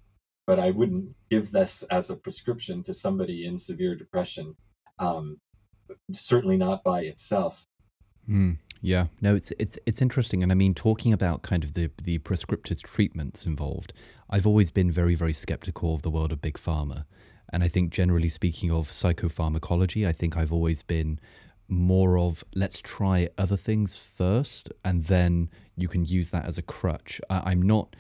but I wouldn't give this as a prescription to somebody in severe depression. Um, certainly not by itself. Mm, yeah, no, it's it's it's interesting, and I mean, talking about kind of the the prescriptive treatments involved, I've always been very very skeptical of the world of big pharma, and I think generally speaking of psychopharmacology, I think I've always been more of let's try other things first, and then you can use that as a crutch. I, I'm not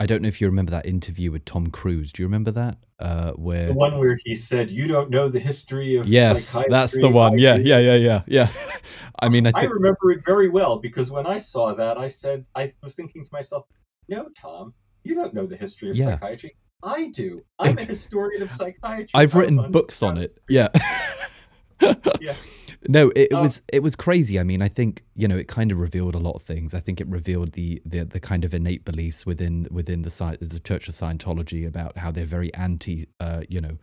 I don't know if you remember that interview with Tom Cruise. Do you remember that? Uh, where the one where he said, "You don't know the history of psychiatry. yes, that's the one. Yeah, yeah, yeah, yeah, yeah. I mean, I, think... I remember it very well because when I saw that, I said, I was thinking to myself, "No, Tom, you don't know the history of yeah. psychiatry. I do. I'm a historian of psychiatry. I've written books on it. Yeah. yeah no, it, it oh. was it was crazy. I mean, I think you know it kind of revealed a lot of things. I think it revealed the the, the kind of innate beliefs within within the the Church of Scientology about how they're very anti, uh, you know,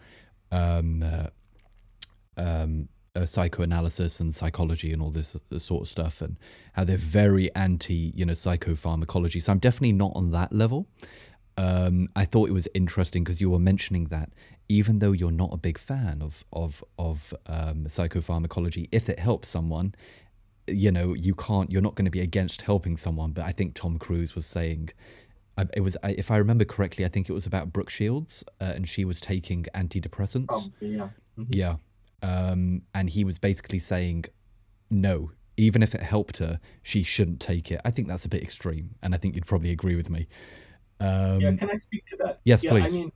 um, uh, um, uh, psychoanalysis and psychology and all this, this sort of stuff, and how they're very anti, you know, psychopharmacology. So I'm definitely not on that level. Um, I thought it was interesting because you were mentioning that even though you're not a big fan of of of um, psychopharmacology, if it helps someone, you know you can't. You're not going to be against helping someone. But I think Tom Cruise was saying. It was, if I remember correctly, I think it was about Brooke Shields, uh, and she was taking antidepressants. Oh, yeah. Mm-hmm. Yeah. Um, and he was basically saying, no, even if it helped her, she shouldn't take it. I think that's a bit extreme, and I think you'd probably agree with me. Um, yeah, can I speak to that? Yes, yeah, please. I mean,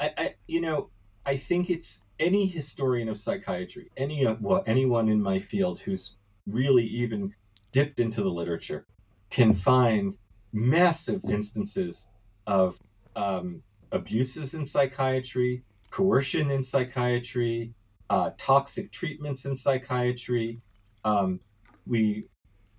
I, I, you know, I think it's any historian of psychiatry, any well, anyone in my field who's really even dipped into the literature can find massive instances of um, abuses in psychiatry, coercion in psychiatry, uh, toxic treatments in psychiatry. Um, we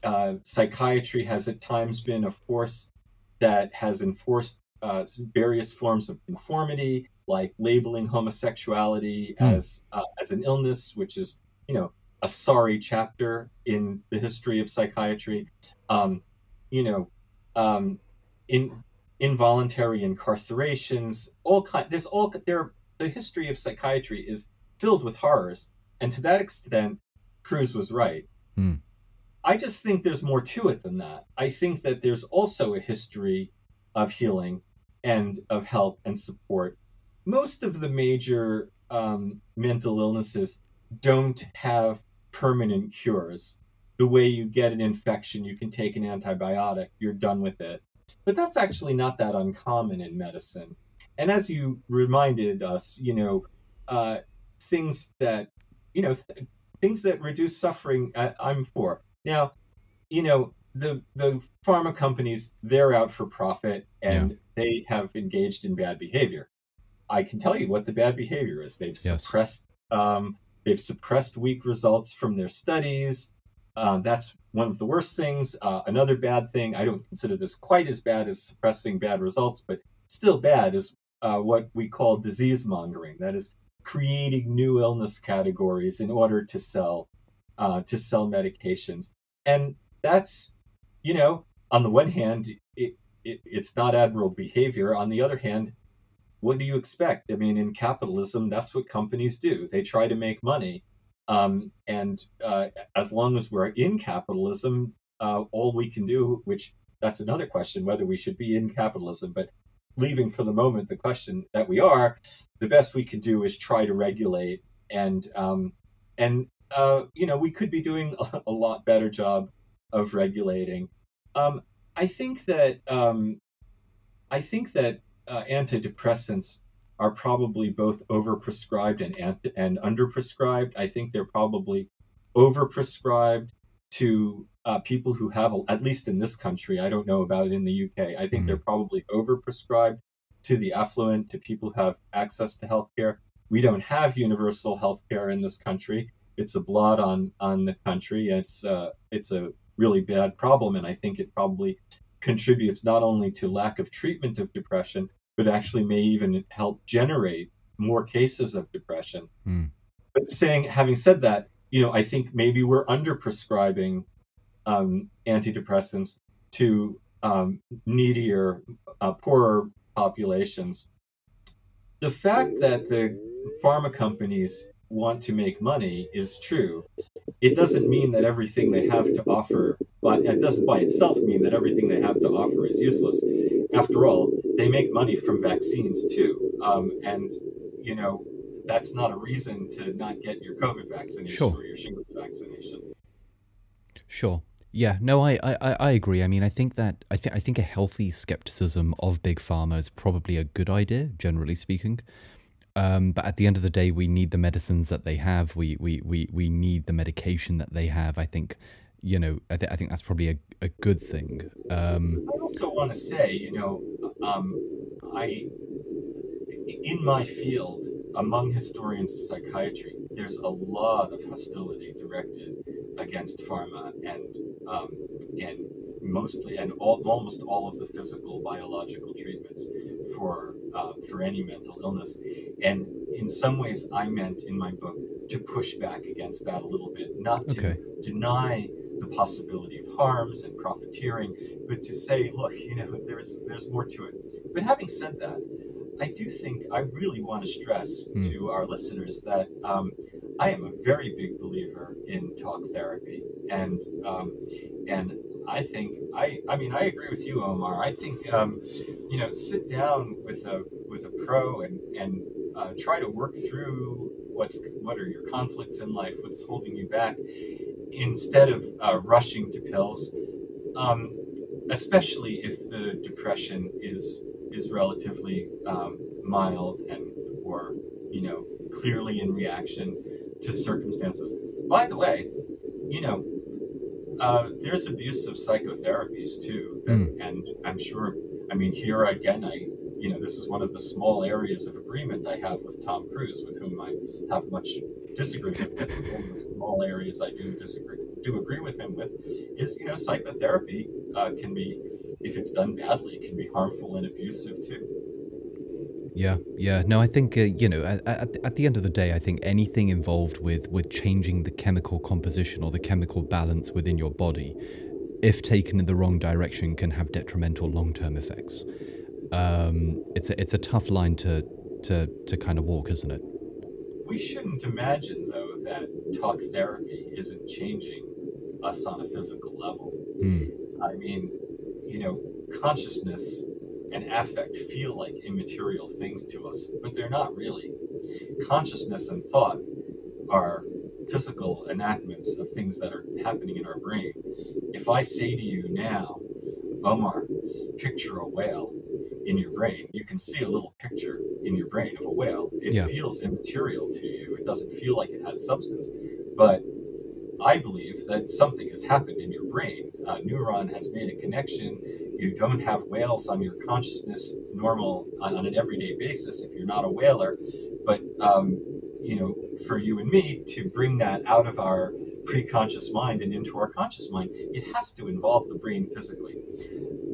uh, psychiatry has at times been a force that has enforced uh, various forms of conformity, like labeling homosexuality mm. as uh, as an illness, which is you know a sorry chapter in the history of psychiatry. Um, you know, um, in involuntary incarcerations, all kind. There's all there. The history of psychiatry is filled with horrors, and to that extent, Cruise was right. Mm. I just think there's more to it than that. I think that there's also a history of healing and of help and support. Most of the major um, mental illnesses don't have permanent cures. The way you get an infection, you can take an antibiotic, you're done with it. But that's actually not that uncommon in medicine. And as you reminded us, you know, uh, things that, you know, th- things that reduce suffering, I- I'm for. Now, you know, the the pharma companies they're out for profit and yeah. they have engaged in bad behavior. I can tell you what the bad behavior is. They've yes. suppressed um, they've suppressed weak results from their studies. Uh, that's one of the worst things. Uh, another bad thing, I don't consider this quite as bad as suppressing bad results, but still bad, is uh, what we call disease mongering. That is creating new illness categories in order to sell uh, to sell medications, and that's you know, on the one hand, it, it, it's not admirable behavior. On the other hand, what do you expect? I mean, in capitalism, that's what companies do. They try to make money. Um, and uh, as long as we're in capitalism, uh, all we can do, which that's another question whether we should be in capitalism, but leaving for the moment the question that we are, the best we can do is try to regulate and um, and uh, you know we could be doing a, a lot better job of regulating. Um, I think that um, I think that uh, antidepressants are probably both overprescribed and and underprescribed. I think they're probably overprescribed to uh, people who have, at least in this country, I don't know about it in the UK. I think mm-hmm. they're probably overprescribed to the affluent, to people who have access to healthcare. We don't have universal healthcare in this country. It's a blot on on the country. It's uh, it's a really bad problem, and I think it probably contributes not only to lack of treatment of depression, but actually may even help generate more cases of depression. Mm. But saying, having said that, you know, I think maybe we're under prescribing um, antidepressants to um, needier, uh, poorer populations. The fact that the pharma companies want to make money is true. It doesn't mean that everything they have to offer, but it doesn't by itself mean that everything they have to offer is useless. After all, they make money from vaccines too, um, and you know that's not a reason to not get your COVID vaccination sure. or your shingles vaccination. Sure. Yeah, no, I, I, I agree. I mean, I think that I think I think a healthy skepticism of big pharma is probably a good idea, generally speaking. Um, but at the end of the day, we need the medicines that they have. We we we, we need the medication that they have. I think, you know, I, th- I think that's probably a, a good thing. Um, I also want to say, you know, um, I in my field among historians of psychiatry, there's a lot of hostility directed against pharma and um, and mostly and all, almost all of the physical biological treatments for uh, for any mental illness. And in some ways, I meant in my book to push back against that a little bit, not to okay. deny the possibility of harms and profiteering, but to say, look, you know, there's there's more to it. But having said that, I do think I really want to stress mm. to our listeners that um, I am a very big believer in talk therapy, and um, and I think I I mean I agree with you, Omar. I think um, you know sit down with a with a pro and and uh, try to work through what's what are your conflicts in life, what's holding you back, instead of uh, rushing to pills. Um, especially if the depression is is relatively um, mild and or you know clearly in reaction to circumstances. By the way, you know uh, there's abuse of psychotherapies too, mm. and I'm sure. I mean, here again, I you know this is one of the small areas of agreement I have with Tom Cruise, with whom I have much disagreement with. One of the small areas I do disagree do agree with him with is you know psychotherapy uh, can be if it's done badly, can be harmful and abusive too. Yeah, yeah. No, I think uh, you know. At, at, at, the end of the day, I think anything involved with with changing the chemical composition or the chemical balance within your body, if taken in the wrong direction, can have detrimental long term effects. Um, it's a, it's a tough line to to to kind of walk, isn't it? We shouldn't imagine though that talk therapy isn't changing us on a physical level. Mm. I mean, you know, consciousness and affect feel like immaterial things to us, but they're not really. Consciousness and thought are physical enactments of things that are happening in our brain. If I say to you now, Omar, picture a whale in your brain, you can see a little picture in your brain of a whale. It yeah. feels immaterial to you. It doesn't feel like it has substance, but I believe that something has happened in your brain. A neuron has made a connection. You don't have whales on your consciousness normal on, on an everyday basis if you're not a whaler. But um, you know, for you and me to bring that out of our pre-conscious mind and into our conscious mind, it has to involve the brain physically.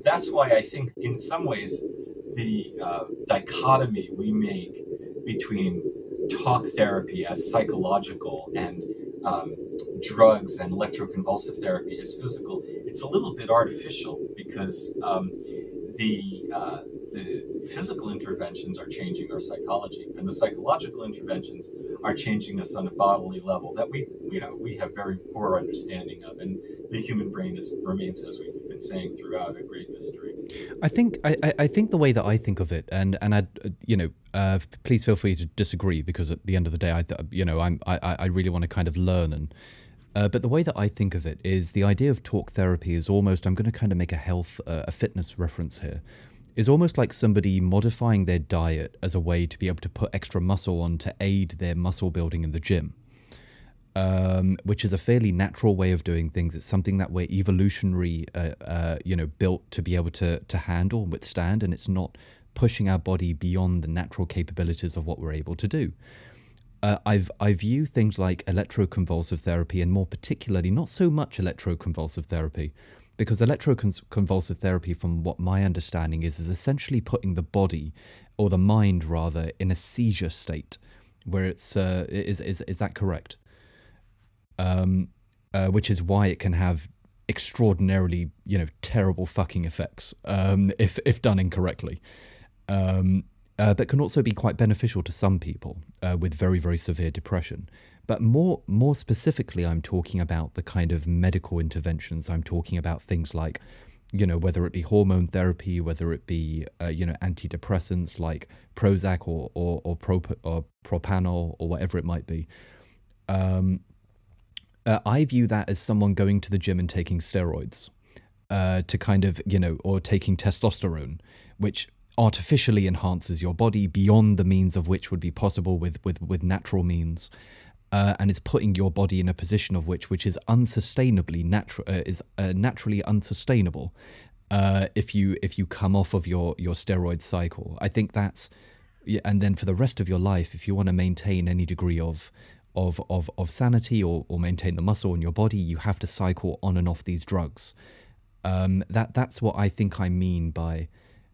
That's why I think, in some ways, the uh, dichotomy we make between talk therapy as psychological and um, drugs and electroconvulsive therapy is physical, it's a little bit artificial because um, the uh, the physical interventions are changing our psychology, and the psychological interventions are changing us on a bodily level that we you know we have very poor understanding of, and the human brain is, remains, as been saying throughout, a great mystery. I think I, I think the way that I think of it, and and I you know uh, please feel free to disagree because at the end of the day, I you know I'm I I really want to kind of learn and Uh, but the way that I think of it is the idea of talk therapy is almost, I'm going to kind of make a health, uh, a fitness reference here, is almost like somebody modifying their diet as a way to be able to put extra muscle on to aid their muscle building in the gym. Um, which is a fairly natural way of doing things. It's something that we're evolutionary, uh, uh, you know, built to be able to to handle and withstand, and it's not pushing our body beyond the natural capabilities of what we're able to do. Uh, I've I view things like electroconvulsive therapy, and more particularly, not so much electroconvulsive therapy, because electroconvulsive therapy, from what my understanding is, is essentially putting the body, or the mind rather, in a seizure state, where it's uh, is is is that correct? Um, uh, which is why it can have extraordinarily, you know, terrible fucking effects um, if if done incorrectly. Um, uh, but can also be quite beneficial to some people uh, with very very severe depression. But more more specifically, I'm talking about the kind of medical interventions. I'm talking about things like, you know, whether it be hormone therapy, whether it be uh, you know antidepressants like Prozac or or or, prop- or propanol or whatever it might be. Um, uh, I view that as someone going to the gym and taking steroids uh, to kind of you know or taking testosterone, which artificially enhances your body beyond the means of which would be possible with with with natural means. Uh, and is putting your body in a position of which which is unsustainably natural uh, is uh, naturally unsustainable uh, if you if you come off of your your steroid cycle. I think that's and then for the rest of your life, if you want to maintain any degree of of of, of sanity or, or maintain the muscle in your body, you have to cycle on and off these drugs. Um, that that's what I think I mean by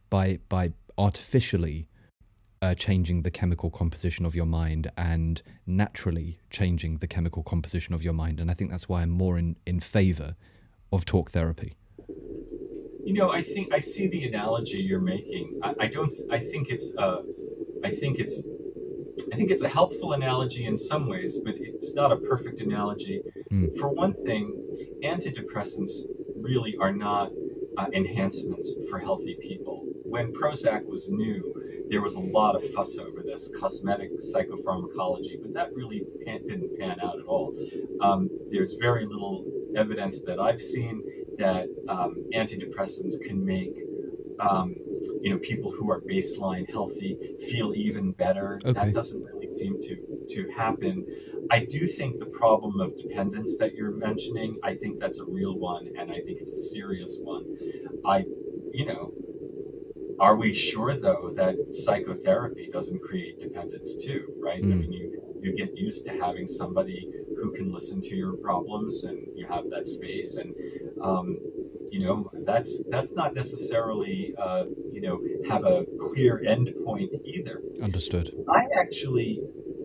by by artificially uh, changing the chemical composition of your mind and naturally changing the chemical composition of your mind. And I think that's why I'm more in, in favor of talk therapy. You know, I think I see the analogy you're making. I, I don't. I think it's. Uh, I think it's. I think it's a helpful analogy in some ways, but it's not a perfect analogy. Mm. For one thing, antidepressants really are not uh, enhancements for healthy people when Prozac was new, there was a lot of fuss over this cosmetic psychopharmacology, but that really pan, didn't pan out at all. Um, there's very little evidence that I've seen that um, antidepressants can make um, you know people who are baseline healthy feel even better. Okay. That doesn't really seem to to happen. I do think the problem of dependence that you're mentioning, I think that's a real one, and I think it's a serious one. I, you know, are we sure though that psychotherapy doesn't create dependence too, right? Mm. I mean, you you get used to having somebody who can listen to your problems, and you have that space, and um, you know that's that's not necessarily uh, you know have a clear end point either. Understood. I actually,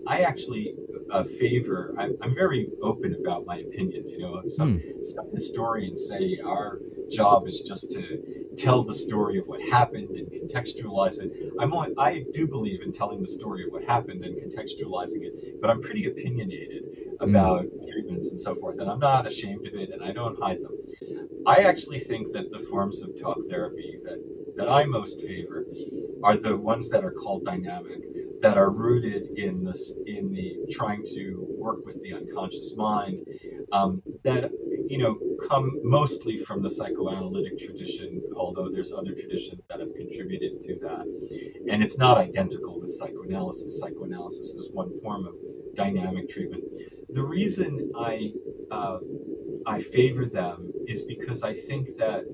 I actually uh, favor. I'm, I'm very open about my opinions. You know, some mm. some historians say our job is just to tell the story of what happened and contextualize it. I'm only, I do believe in telling the story of what happened and contextualizing it, but I'm pretty opinionated about mm. treatments and so forth, and I'm not ashamed of it, and I don't hide them. I actually think that the forms of talk therapy that that I most favor are the ones that are called dynamic, that are rooted in this in the trying to work with the unconscious mind, um, that you know, come mostly from the psychoanalytic tradition, although there's other traditions that have contributed to that. And it's not identical with psychoanalysis. Psychoanalysis is one form of dynamic treatment. The reason I uh, I favor them is because I think that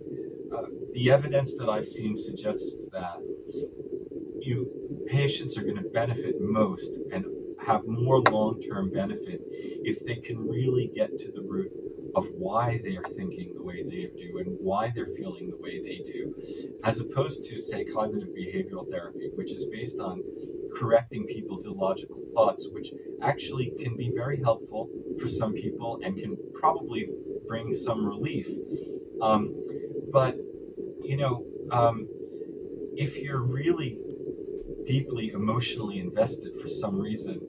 the evidence that I've seen suggests that you patients are going to benefit most and have more long-term benefit if they can really get to the root of why they are thinking the way they do and why they're feeling the way they do, as opposed to, say, cognitive behavioral therapy, which is based on correcting people's illogical thoughts, which actually can be very helpful for some people and can probably bring some relief. Um, but, you know, um, if you're really deeply emotionally invested for some reason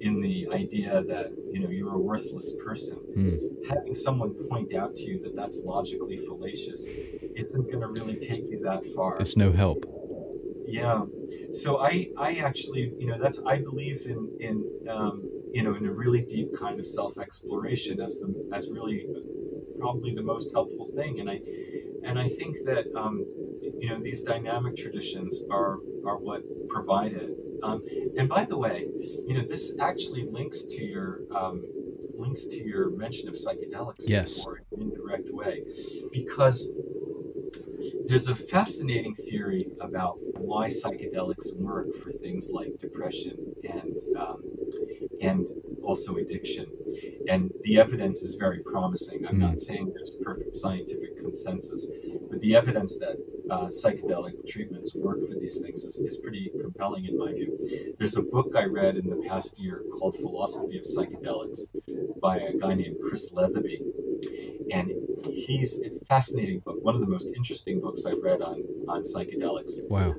in the idea that you know you're a worthless person mm. having someone point out to you that that's logically fallacious isn't going to really take you that far it's no help yeah so i i actually you know that's i believe in in um, you know, in a really deep kind of self-exploration as the as really probably the most helpful thing. And I and I think that um, you know these dynamic traditions are are what provide it. Um, and by the way, you know this actually links to your um, links to your mention of psychedelics yes. before in an indirect way, because there's a fascinating theory about why psychedelics work for things like depression and um, and also addiction. And the evidence is very promising. I'm mm. not saying there's perfect scientific consensus, but the evidence that uh, psychedelic treatments work for these things is, is pretty compelling in my view. There's a book I read in the past year called Philosophy of Psychedelics by a guy named Chris Letheby. And he's a fascinating book, one of the most interesting books I've read on, on psychedelics. Wow.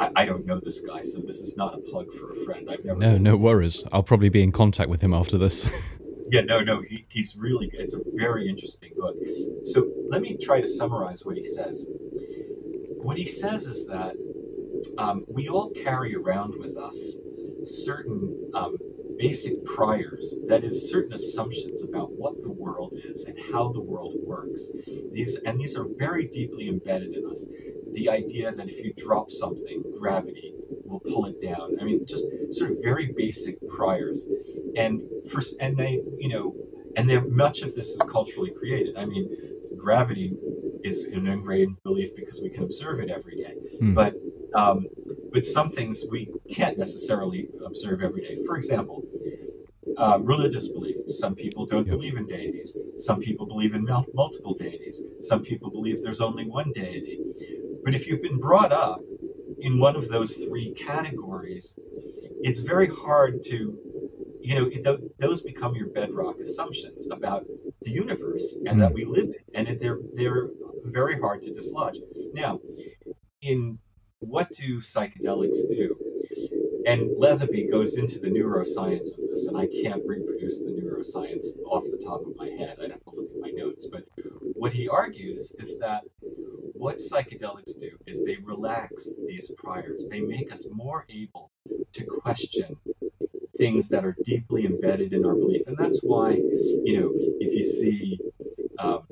I, I don't know this guy, so this is not a plug for a friend. I've never. No, no worries. I'll probably be in contact with him after this. yeah, no, no, he, he's really good. It's a very interesting book. So let me try to summarize what he says. What he says is that um, we all carry around with us certain um, basic priors, that is, certain assumptions about what the world is and how the world works. These and these are very deeply embedded in us. The idea that if you drop something, gravity will pull it down. I mean, just sort of very basic priors, and for and they, you know, and there much of this is culturally created. I mean, gravity is an ingrained belief because we can observe it every day, hmm. but um, but some things we can't necessarily observe every day. For example, uh, religious belief. Some people don't yep. believe in deities. Some people believe in mul- multiple deities. Some people believe there's only one deity. But if you've been brought up in one of those three categories, it's very hard to, you know, th- those become your bedrock assumptions about the universe and mm. that we live in, and they're they're very hard to dislodge. Now, in what do psychedelics do? And Letheby goes into the neuroscience of this, and I can't reproduce the neuroscience off the top of my head. I'd have to look at my notes. But what he argues is that what psychedelics do is they relax these priors. They make us more able to question things that are deeply embedded in our belief. And that's why, you know, if you see, um,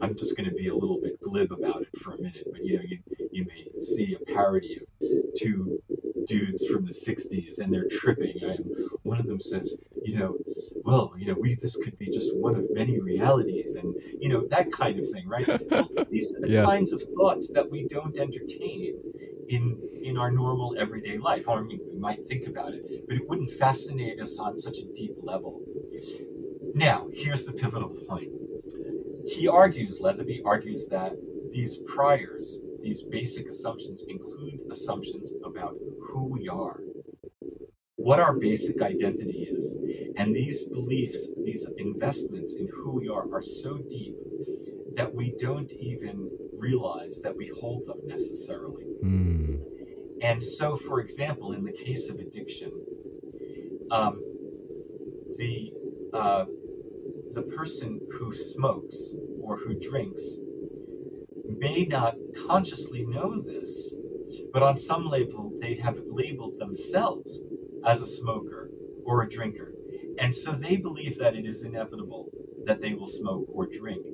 I'm just going to be a little bit glib about it for a minute, but you know, you, you may see a parody of two dudes from the 60s and they're tripping and one of them says you know well you know we this could be just one of many realities and you know that kind of thing right? Well, these are the yeah. kinds of thoughts that we don't entertain in in our normal everyday life. I mean we might think about it but it wouldn't fascinate us on such a deep level. Now here's the pivotal point. He argues Letheby argues that these priors these basic assumptions include assumptions about who we are, what our basic identity is. And these beliefs, these investments in who we are, are so deep that we don't even realize that we hold them necessarily. Mm. And so, for example, in the case of addiction, um, the uh, the person who smokes or who drinks may not consciously know this, but on some level they have labeled themselves as a smoker or a drinker. And so they believe that it is inevitable that they will smoke or drink.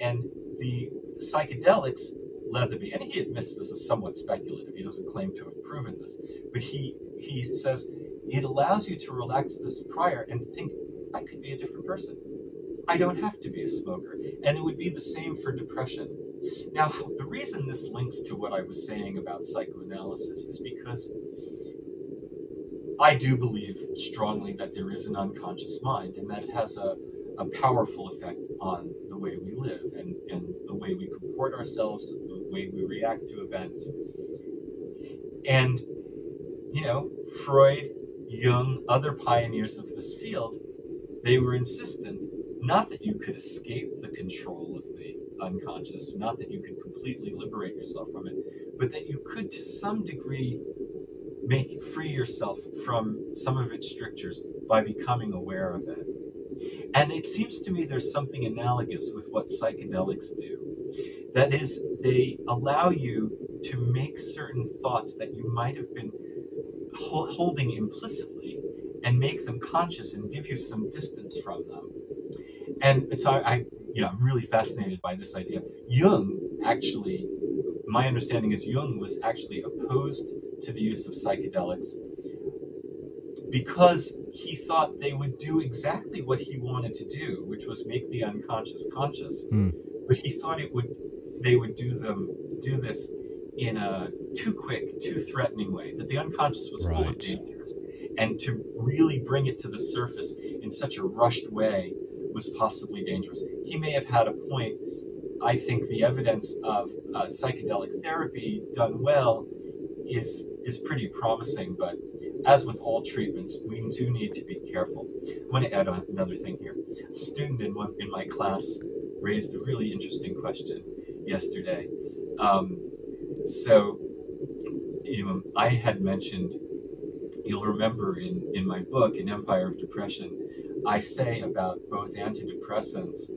And the psychedelics, Letheby, and he admits this is somewhat speculative, he doesn't claim to have proven this, but he, he says it allows you to relax this prior and think, I could be a different person. I don't have to be a smoker. And it would be the same for depression. Now, the reason this links to what I was saying about psychoanalysis is because I do believe strongly that there is an unconscious mind and that it has a, a powerful effect on the way we live and, and the way we comport ourselves, the way we react to events. And, you know, Freud, Jung, other pioneers of this field, they were insistent not that you could escape the control of the unconscious, not that you could completely liberate yourself from it, but that you could to some degree make free yourself from some of its strictures by becoming aware of it. And it seems to me there's something analogous with what psychedelics do. That is, they allow you to make certain thoughts that you might have been holding implicitly and make them conscious and give you some distance from them. And so I, I you know, I'm really fascinated by this idea. Jung actually, my understanding is Jung was actually opposed to the use of psychedelics because he thought they would do exactly what he wanted to do, which was make the unconscious conscious. Mm. But he thought it would they would do them do this in a too quick, too threatening way, that the unconscious was full of dangers. And to really bring it to the surface in such a rushed way was possibly dangerous. He may have had a point. I think the evidence of uh, psychedelic therapy done well is is pretty promising, but as with all treatments, we do need to be careful. I want to add on another thing here. A student in one in my class raised a really interesting question yesterday. Um, so, you know, I had mentioned. You'll remember in in my book, in Empire of Depression, I say about both antidepressants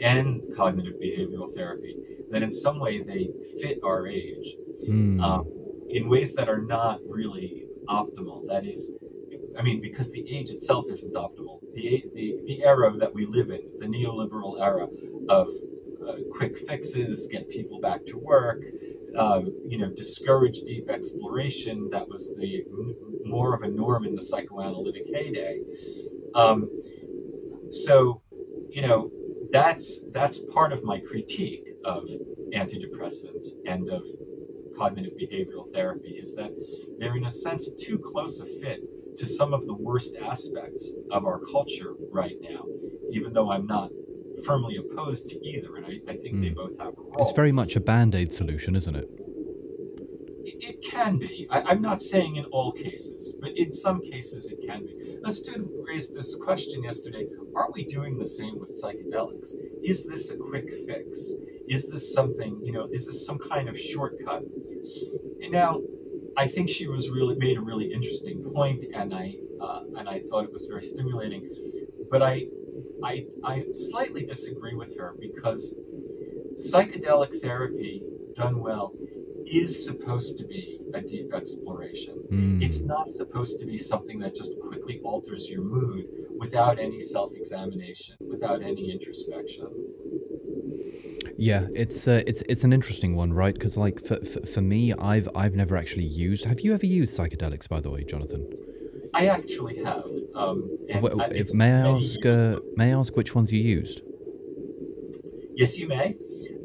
and cognitive behavioral therapy that in some way they fit our age Mm. um, in ways that are not really optimal. That is, I mean, because the age itself isn't optimal. The the the era that we live in, the neoliberal era of uh, quick fixes, get people back to work, um, you know, discourage deep exploration. That was the more of a norm in the psychoanalytic heyday. Um, so, you know, that's that's part of my critique of antidepressants and of cognitive behavioral therapy is that they're in a sense too close a fit to some of the worst aspects of our culture right now even though i'm not firmly opposed to either and i, I think they Mm. both have a role. It's very much a band aid solution, isn't it? it, it can be. I'm not saying in all cases but in some cases it can be. A student raised this question yesterday are we doing the same with psychedelics? Is this a quick fix is this something you know is this some kind of shortcut? And now i think she was really made a really interesting point and i uh, and i thought it was very stimulating. But i i i slightly disagree with her because psychedelic therapy done well is supposed to be a deep exploration Mm. it's not supposed to be something that just quickly alters your mood without any self-examination without any introspection Yeah, it's uh, it's it's an interesting one, right? Because like for, for for me, I've I've never actually used. Have you ever used psychedelics, by the way, Jonathan? I actually have. Um, and Wh- I- it's may I ask? Uh, may I ask which ones you used? Yes, you may.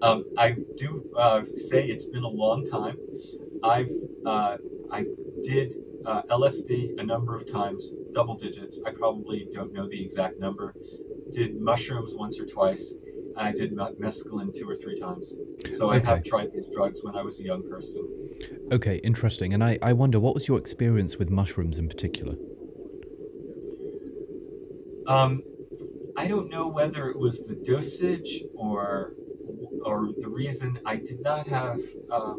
Um, I do uh, say it's been a long time. I've uh, I did uh, LSD a number of times, double digits. I probably don't know the exact number. Did mushrooms once or twice. I did mescaline two or three times. So I have tried these drugs when I was a young person. Okay, interesting. And I I wonder what was your experience with mushrooms in particular? Um, I don't know whether it was the dosage or or the reason I did not have uh,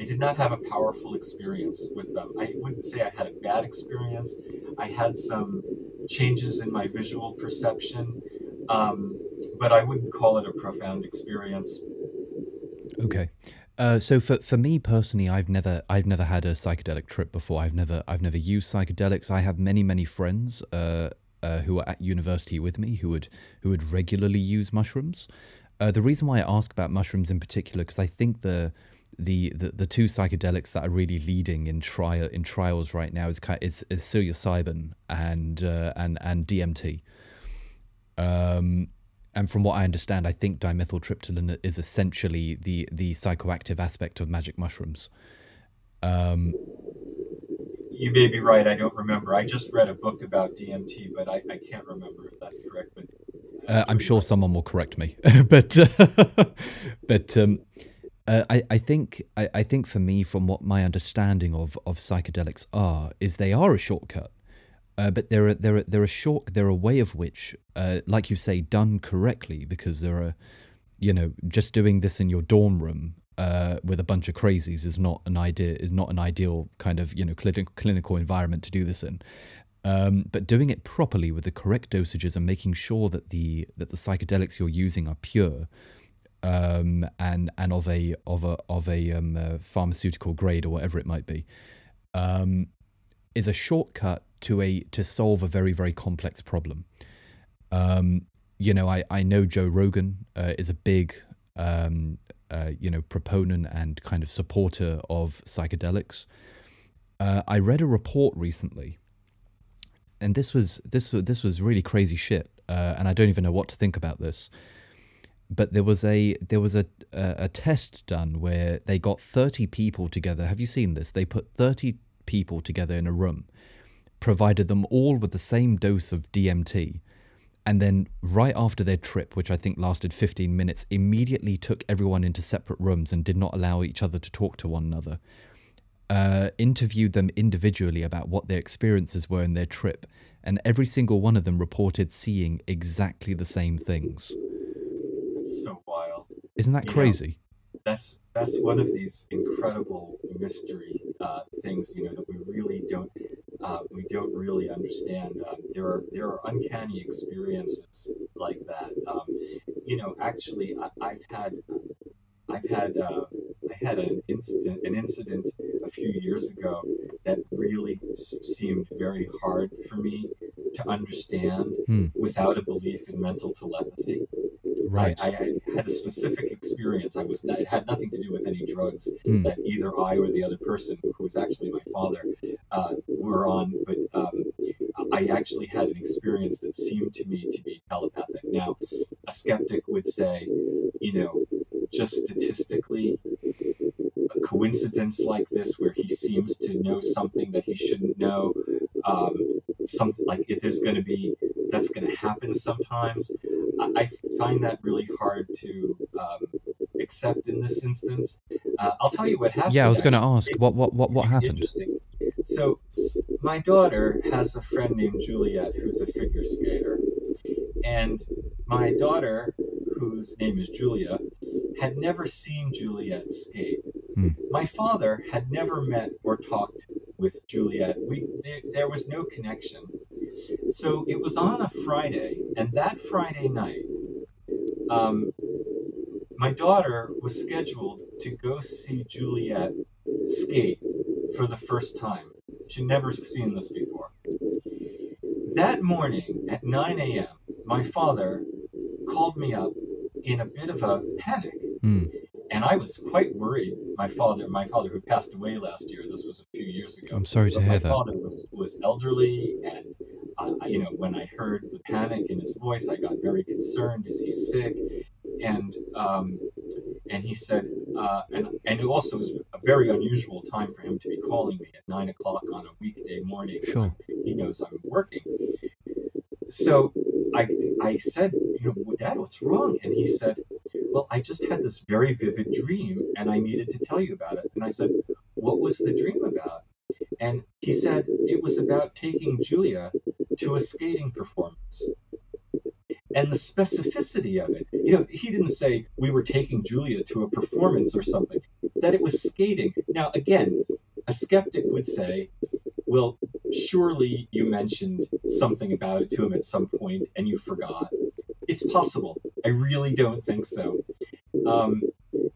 I did not have a powerful experience with them. I wouldn't say I had a bad experience. I had some changes in my visual perception, um, but I wouldn't call it a profound experience. Okay. Uh, so for, for me personally, I've never I've never had a psychedelic trip before. I've never I've never used psychedelics. I have many many friends uh, uh, who are at university with me who would who would regularly use mushrooms. Uh, the reason why I ask about mushrooms in particular because I think the, the the the two psychedelics that are really leading in trial in trials right now is is, is psilocybin and uh, and and DMT. Um, and from what I understand, I think dimethyltryptamine is essentially the the psychoactive aspect of magic mushrooms. Um, You may be right. I don't remember. I just read a book about DMT, but I, I can't remember if that's correct. But uh, I'm sure someone will correct me, but uh, but um, uh, I I think I, I think for me, from what my understanding of of psychedelics are, is they are a shortcut. Uh, but they're a, they're a, they're a short they're a way of which, uh, like you say, done correctly because they're you know, just doing this in your dorm room uh, with a bunch of crazies is not an idea is not an ideal kind of you know clinic, clinical environment to do this in. Um, but doing it properly with the correct dosages and making sure that the that the psychedelics you're using are pure um, and and of a of a of a um, uh, pharmaceutical grade or whatever it might be, um, is a shortcut to a to solve a very very complex problem. Um, you know, I I know Joe Rogan uh, is a big um, uh, you know proponent and kind of supporter of psychedelics. Uh, I read a report recently, and this was this this was really crazy shit, uh, and I don't even know what to think about this. But there was a there was a, a a test done where they got thirty people together. Have you seen this? They put thirty people together in a room, provided them all with the same dose of DMT, and then right after their trip, which I think lasted 15 minutes, immediately took everyone into separate rooms and did not allow each other to talk to one another. Uh, interviewed them individually about what their experiences were in their trip, and every single one of them reported seeing exactly the same things. It's so wild. Isn't that You know, crazy? that's that's one of these incredible mystery uh, things you know that we really don't uh, we don't really understand. Um, there are there are uncanny experiences like that. Um, you know, actually, I, I've had I've had uh, I had an incident an incident a few years ago that really seemed very hard for me to understand Hmm. without a belief in mental telepathy. Right. I, I had a specific experience. I was it had nothing to do with any drugs Hmm. that either I or the other person, who was actually my father, uh, were on. But um, I actually had an experience that seemed to me to be telepathic. Now, a skeptic would say, you know, just statistically, a coincidence like this, where he seems to know something that he shouldn't know, um, something like if there's going to be that's going to happen sometimes. I, I find that really hard to um, accept in this instance. Uh, I'll tell you what happened. Yeah, I was going to ask what what what what happened. Interesting. So, my daughter has a friend named Juliet who's a figure skater, and my daughter, whose name is Julia, had never seen Juliet skate. Hmm. My father had never met or talked with Juliet. We there, there was no connection. So it was on a Friday, and that Friday night, um, my daughter was scheduled to go see Juliet skate for the first time. She'd never seen this before. That morning at 9 a.m., my father called me up in a bit of a panic. Hmm. And I was quite worried. My father, my father who passed away last year, this was a few years ago. I'm sorry to hear my that. father was, was elderly, and uh, you know, when I heard the panic in his voice, I got very concerned. Is he sick? And um, and he said, uh, and and it also was a very unusual time for him to be calling me at nine o'clock on a weekday morning. Sure. He knows I'm working. So I I said, you know, well, Dad, what's wrong? And he said, Well, I just had this very vivid dream, and I needed to tell you about it. And I said, What was the dream about? And he said it was about taking Julia to a skating performance. And the specificity of it, you know, he didn't say we were taking Julia to a performance or something, that it was skating. Now, again, a skeptic would say, well, surely you mentioned something about it to him at some point and you forgot. It's possible. I really don't think so. Um,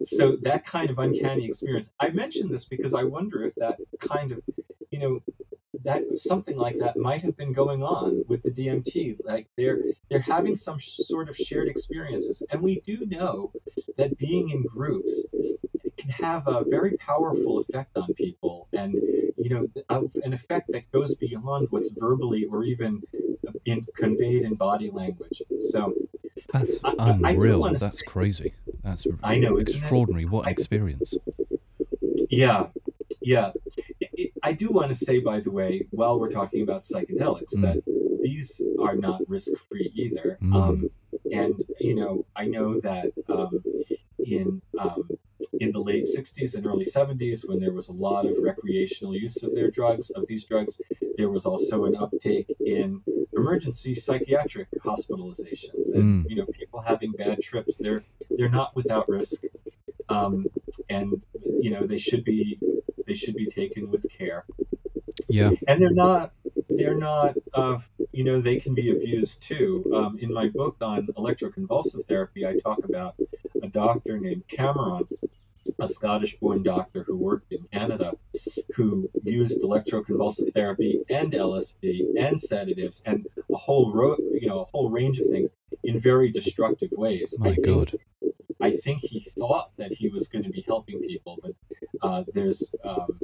so that kind of uncanny experience. I mention this because I wonder if that kind of, you know, that something like that might have been going on with the DMT. Like they're they're having some sh- sort of shared experiences, and we do know that being in groups can have a very powerful effect on people, and you know, of uh, an effect that goes beyond what's verbally or even in conveyed in body language. So That's I- I- I unreal. That's say- crazy. That's I know, isn't it? extraordinary. What an experience. Yeah, yeah. I- I- do want to say, by the way, while we're talking about psychedelics, Mm. that these are not risk-free either. Mm. Um, and you know, I know that um, in um, in the late '60s and early '70s, when there was a lot of recreational use of their drugs, of these drugs, there was also an uptake in emergency psychiatric hospitalizations, and Mm. you know, people having bad trips. They're they're not without risk, um, and you know, they should be they should be taken with care Yeah. and they're not they're not uh, you know they can be abused too um, in my book on electroconvulsive therapy i talk about a doctor named cameron a Scottish born doctor who worked in Canada who used electroconvulsive therapy and LSD and sedatives and a whole ro- you know a whole range of things in very destructive ways. My I God. I think he thought that he was going to be helping people, but uh, there's um,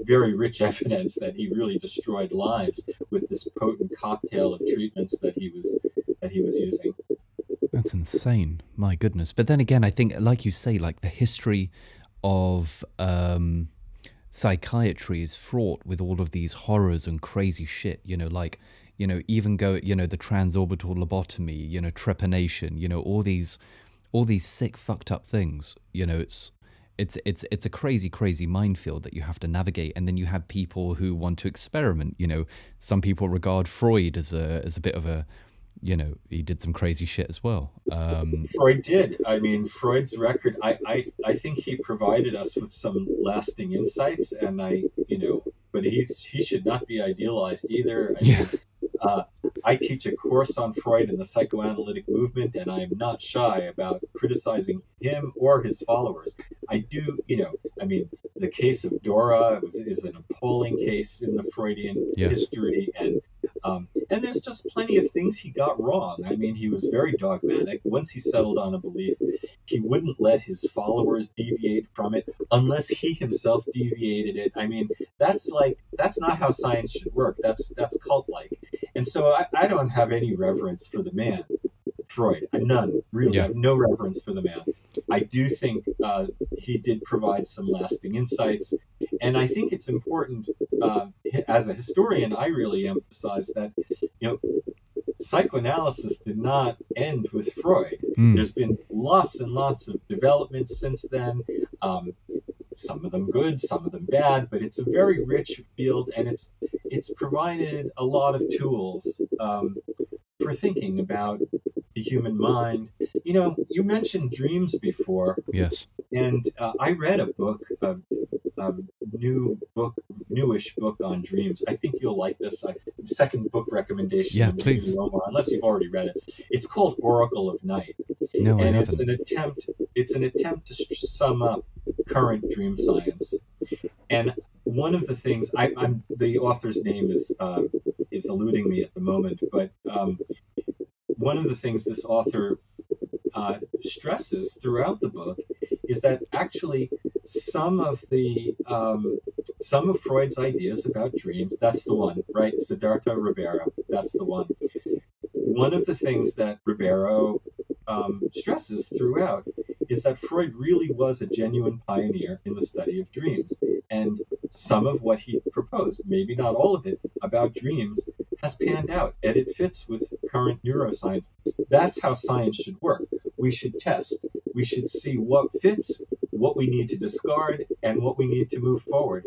very rich evidence that he really destroyed lives with this potent cocktail of treatments that he was that he was using. That's insane. My goodness. But then again, I think, like you say, like the history of um, psychiatry is fraught with all of these horrors and crazy shit. You know, like you know, even go, you know, the transorbital lobotomy, you know, trepanation, you know, all these, all these sick, fucked up things. You know, it's it's it's it's a crazy crazy minefield that you have to navigate. And then you have people who want to experiment you know. Some people regard freud as a as a bit of a you know he did some crazy shit as well. Um freud did. I mean freud's record i i, I think he provided us with some lasting insights and i you know but he's he should not be idealized either. I yeah. mean, uh, I teach a course on Freud and the psychoanalytic movement, and I am not shy about criticizing him or his followers. I do, you know, I mean, the case of Dora was, is an appalling case in the Freudian Yes. history, and um, and there's just plenty of things he got wrong. I mean, he was very dogmatic. Once he settled on a belief, he wouldn't let his followers deviate from it unless he himself deviated it. I mean, that's like that's not how science should work. That's that's cult like. And so I, I don't have any reverence for the man, Freud. None, really. Yeah. No reverence for the man. I do think uh, he did provide some lasting insights. And I think it's important, uh, as a historian, I really emphasize that, you know, psychoanalysis did not end with Freud. Mm. There's been lots and lots of developments since then. Um, some of them good, some of them bad, but it's a very rich field, and it's it's provided a lot of tools um, for thinking about the human mind. You know, you mentioned dreams before, yes and uh, I read a book, a, a new book, newish book on dreams. I think you'll like this. I, second book recommendation. Yeah, please. Omar, unless you've already read it. It's called Oracle of Night no i and it's haven't an attempt it's an attempt to sum up current dream science and one of the things I, i'm the author's name is uh, is eluding me at the moment but um, one of the things this author uh, stresses throughout the book is that actually some of the um, some of freud's ideas about dreams that's the one right? Sidarta Ribeiro that's the one. One of the things that Ribeiro um, stresses throughout is that Freud really was a genuine pioneer in the study of dreams. And some of what he proposed, maybe not all of it, about dreams has panned out and it fits with current neuroscience. That's how science should work. We should test, we should see what fits, what we need to discard, and what we need to move forward.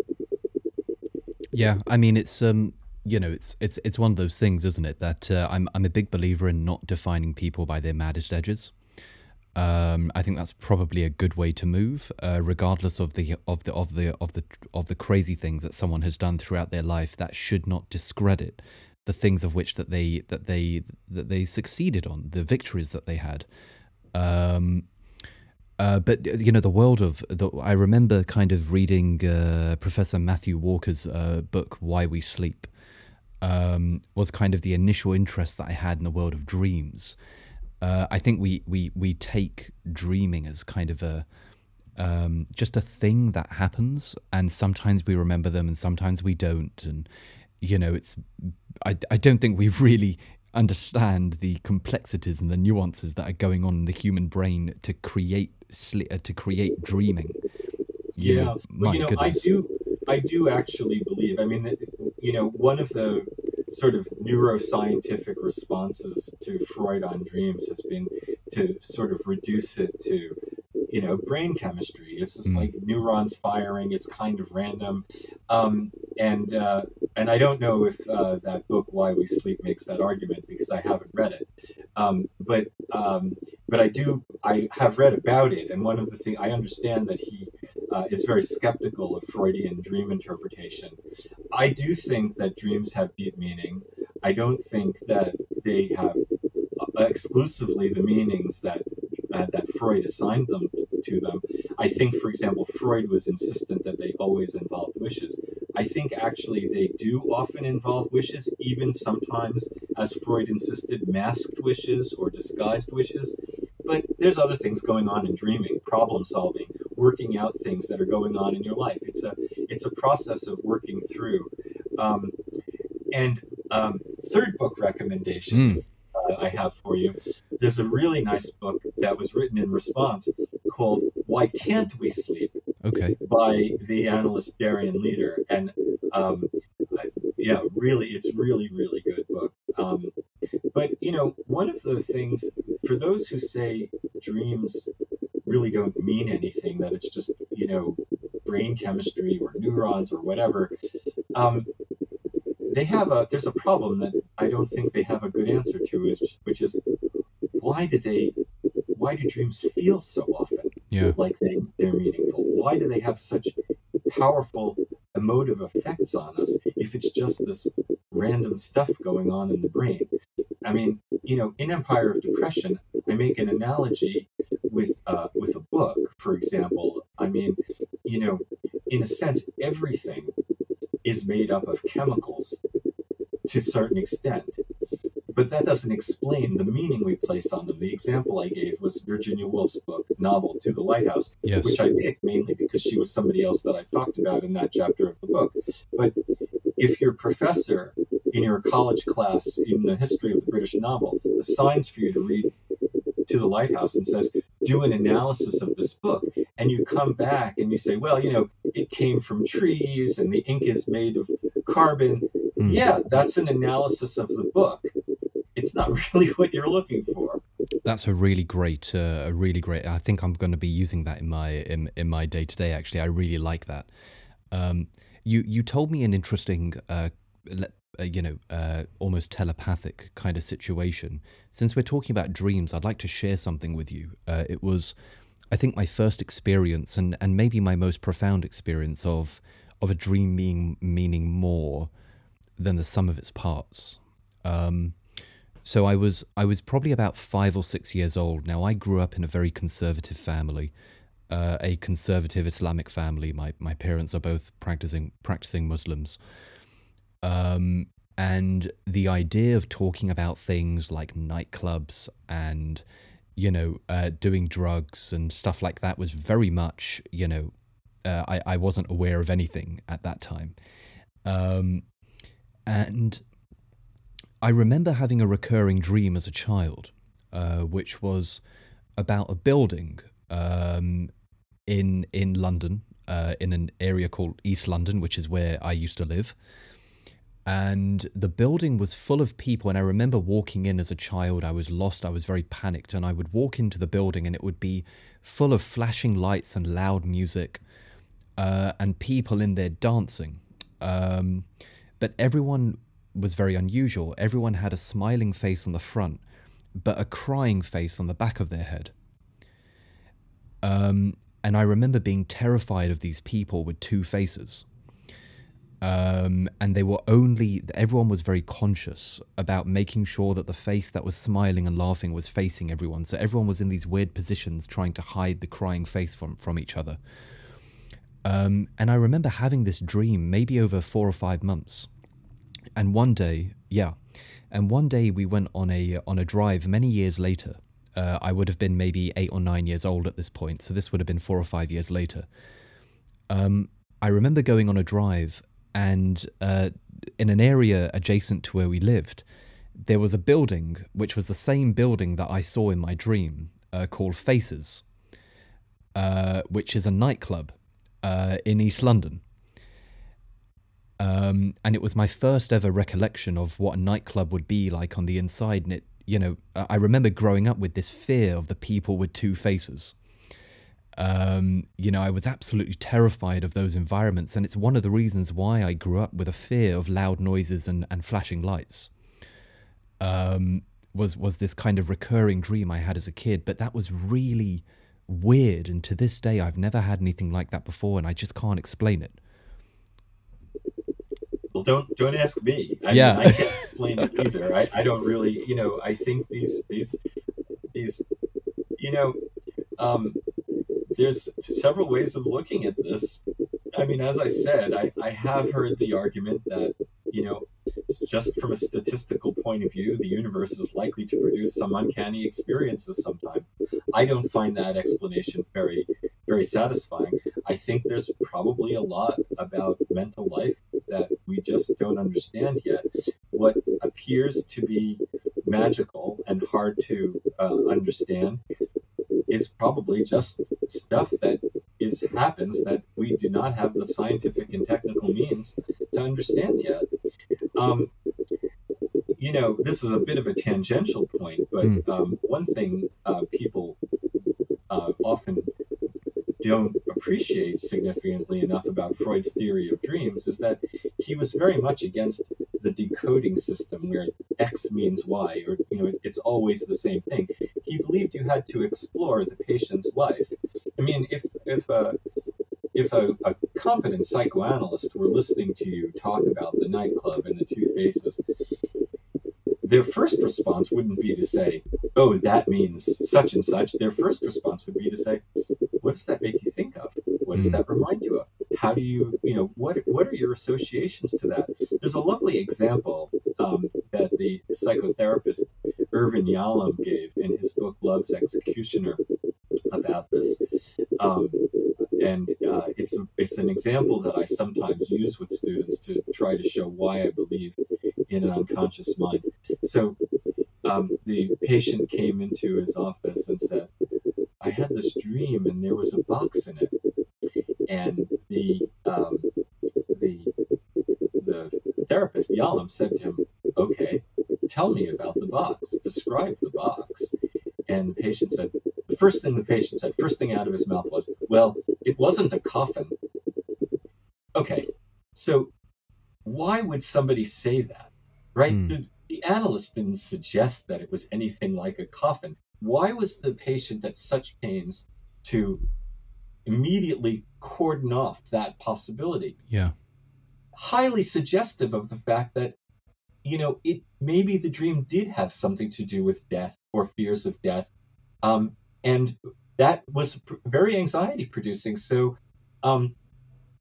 Yeah, I mean it's um you know it's it's it's one of those things, isn't it? That uh, I'm I'm a big believer in not defining people by their maddest edges. Um, I think that's probably a good way to move, uh, regardless of the of the of the of the of the crazy things that someone has done throughout their life. That should not discredit the things of which that they that they that they succeeded on, the victories that they had. Um, uh, but uh, you know the world of the, I remember kind of reading uh, Professor Matthew Walker's uh, book Why We Sleep um, was kind of the initial interest that I had in the world of dreams. Uh, I think we, we we take dreaming as kind of a um, just a thing that happens, and sometimes we remember them, and sometimes we don't, and you know it's I, I don't think we really understand the complexities and the nuances that are going on in the human brain to create sli- uh, to create dreaming. You yeah, know, but my you know, goodness. I do, I do actually believe. I mean, you know, one of the sort of neuroscientific responses to Freud on dreams has been to sort of reduce it to, you know, brain chemistry. It's just Mm. like neurons firing. It's kind of random, um, and uh, and I don't know if uh, that book Why We Sleep makes that argument because I haven't read it, um, but um, but I do. I have read about it, and one of the things I understand that he uh, is very skeptical of Freudian dream interpretation. I do think that dreams have deep meaning. I don't think that they have uh, exclusively the meanings that uh, that Freud assigned them to them. I think, for example, Freud was insistent that they always involved wishes. I think actually they do often involve wishes, even sometimes, as Freud insisted, masked wishes or disguised wishes. But there's other things going on in dreaming, problem solving, working out things that are going on in your life. It's a it's a process of working through. Um, and um, third book recommendation. Mm. I have for you. There's a really nice book that was written in response called "Why Can't We Sleep?" Okay. by the analyst Darian Leader, and um, I- yeah, really, it's really, really good book. Um, but you know, one of the things for those who say dreams really don't mean anything, that it's just you know brain chemistry or neurons or whatever, um, they have a there's a problem that I don't think they have a good answer to, is which is why do they why do dreams feel so often? Yeah. like they, they're meaningful? Why do they have such powerful emotive effects on us if it's just this random stuff going on in the brain? I mean, you know, in Empire of Depression, I make an analogy with uh, with a book, for example. I mean, you know, in a sense, everything is made up of chemicals to a certain extent. But that doesn't explain the meaning we place on them. The example I gave was Virginia Woolf's book, novel To the Lighthouse, Yes. which I picked mainly because she was somebody else that I talked about in that chapter of the book. But if your professor in your college class in the history of the British novel assigns for you to read To the Lighthouse and says, do an analysis of this book, and you come back and you say, well, you know, it came from trees and the ink is made of carbon. Mm. Yeah, that's an analysis of the book. It's not really what you're looking for. That's a really great, uh, a really great. I think I'm going to be using that in my in, in my day to day. Actually, I really like that. Um, you you told me an interesting, uh, you know, uh, almost telepathic kind of situation. Since we're talking about dreams, I'd like to share something with you. Uh, it was, I think, my first experience and and maybe my most profound experience of of a dream being meaning more than the sum of its parts. Um, so I was I was probably about five or six years old. Now I grew up in a very conservative family, uh, a conservative Islamic family. My my parents are both practicing practicing Muslims, um, and the idea of talking about things like nightclubs and you know uh, doing drugs and stuff like that was very much you know uh, I I wasn't aware of anything at that time, um, and I remember having a recurring dream as a child, uh, which was about a building um, in in London, uh, in an area called East London, which is where I used to live. And the building was full of people. And I remember walking in as a child. I was lost. I was very panicked. And I would walk into the building, and it would be full of flashing lights and loud music, uh, and people in there dancing. Um, but everyone was very unusual. Everyone had a smiling face on the front, but a crying face on the back of their head. Um, and I remember being terrified of these people with two faces. Um, and they were only, everyone was very conscious about making sure that the face that was smiling and laughing was facing everyone. So everyone was in these weird positions trying to hide the crying face from, from each other. Um, and I remember having this dream maybe over four or five months. And one day, yeah, and one day we went on a on a drive many years later. Uh, I would have been maybe eight or nine years old at this point, so this would have been four or five years later. Um, I remember going on a drive, and uh, in an area adjacent to where we lived, there was a building which was the same building that I saw in my dream, uh, called Faces, uh, which is a nightclub uh, in East London. Um, and it was my first ever recollection of what a nightclub would be like on the inside. And it, you know, I I remember growing up with this fear of the people with two faces. Um, you know, I was absolutely terrified of those environments. And it's one of the reasons why I grew up with a fear of loud noises and, and flashing lights. Um, was was this kind of recurring dream I had as a kid, but that was really weird. And to this day, I've never had anything like that before, and I just can't explain it. Well, don't don't ask me. I Yeah. mean, I can't explain it either. I, I don't really, you know. I think these these these, you know, um, there's several ways of looking at this. I mean, as I said, I, I have heard the argument that, you know, just from a statistical point of view, the universe is likely to produce some uncanny experiences sometime. I don't find that explanation very, very satisfying. I think there's probably a lot about mental life that we just don't understand yet. What appears to be magical and hard to uh, understand is probably just stuff that is happens that we do not have the scientific and technical means to understand yet. Um, you know, this is a bit of a tangential point, but mm. um, one thing uh, people uh, often don't appreciate significantly enough about Freud's theory of dreams is that he was very much against the decoding system where X means Y, or you know, it's always the same thing. He believed you had to explore the patient's life. I mean, if if a if a, a competent psychoanalyst were listening to you talk about the nightclub and the two faces, their first response wouldn't be to say, "Oh, that means such and such." Their first response would be to say, "What does that make you think of? What does mm. that remind you of? How do you, you know, what what are your associations to that?" There's a lovely example um, that the psychotherapist Irvin Yalom gave in his book Love's Executioner about this. Um, and uh, it's a, it's an example that I sometimes use with students to try to show why I believe in an unconscious mind. So um, the patient came into his office and said, "I had this dream, and there was a box in it." And the um, the the therapist Yalom said to him, "Okay, tell me about the box. Describe the box." And the patient said, the first thing the patient said, first thing out of his mouth was, "Well, it wasn't a coffin." Okay, so why would somebody say that, right? Mm. The, the analyst didn't suggest that it was anything like a coffin. Why was the patient at such pains to immediately cordon off that possibility? Yeah. Highly suggestive of the fact that, you know, it maybe the dream did have something to do with death or fears of death. Um, and that was very anxiety producing. So, um,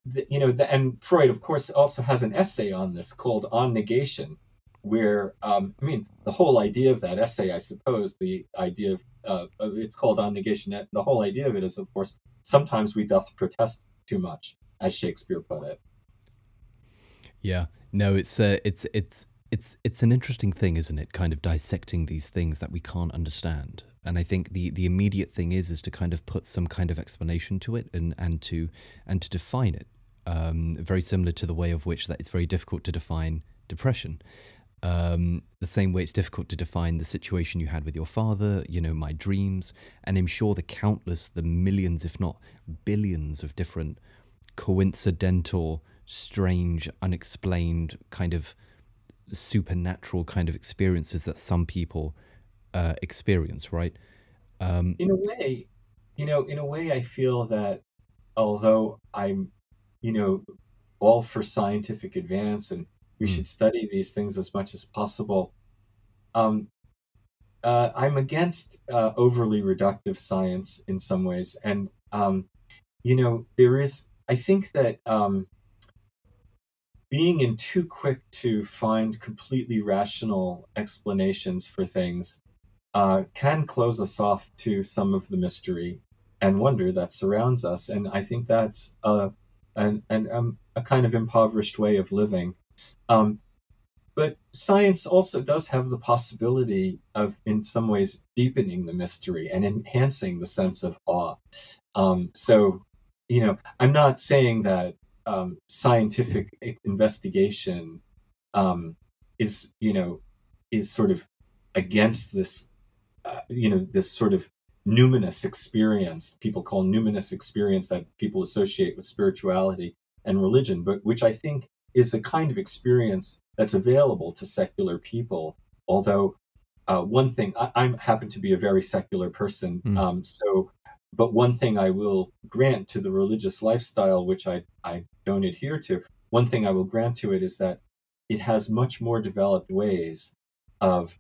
the, you know, the, and Freud, of course, also has an essay on this called On Negation, where, um, I mean, the whole idea of that essay, I suppose, the idea of, uh, it's called On Negation, the whole idea of it is, of course, sometimes we doth protest too much, as Shakespeare put it. Yeah, no, it's uh, it's it's it's it's an interesting thing, isn't it? Kind of dissecting these things that we can't understand. And I think the the immediate thing is is to kind of put some kind of explanation to it and and to and to define it. Um, very similar to the way of which that it's very difficult to define depression. Um, the same way it's difficult to define the situation you had with your father, you know, my dreams, and I'm sure the countless, the millions, if not billions, of different coincidental, strange, unexplained kind of supernatural kind of experiences that some people uh, experience, right? Um, in a way, you know, in a way, I feel that although I'm, you know, all for scientific advance and we mm. should study these things as much as possible, um, uh, I'm against uh, overly reductive science in some ways, and um, you know, there is. I think that um, being in too quick to find completely rational explanations for things uh, can close us off to some of the mystery and wonder that surrounds us. And I think that's a, an, an, um, a kind of impoverished way of living. Um, but science also does have the possibility of, in some ways, deepening the mystery and enhancing the sense of awe. Um, so, you know, I'm not saying that um, scientific investigation um, is you know is sort of against this uh, you know this sort of numinous experience people call numinous experience that people associate with spirituality and religion but which i think is a kind of experience that's available to secular people although uh, one thing I, I happen to be a very secular person mm. um, so but one thing I will grant to the religious lifestyle, which I, I don't adhere to, one thing I will grant to it is that it has much more developed ways of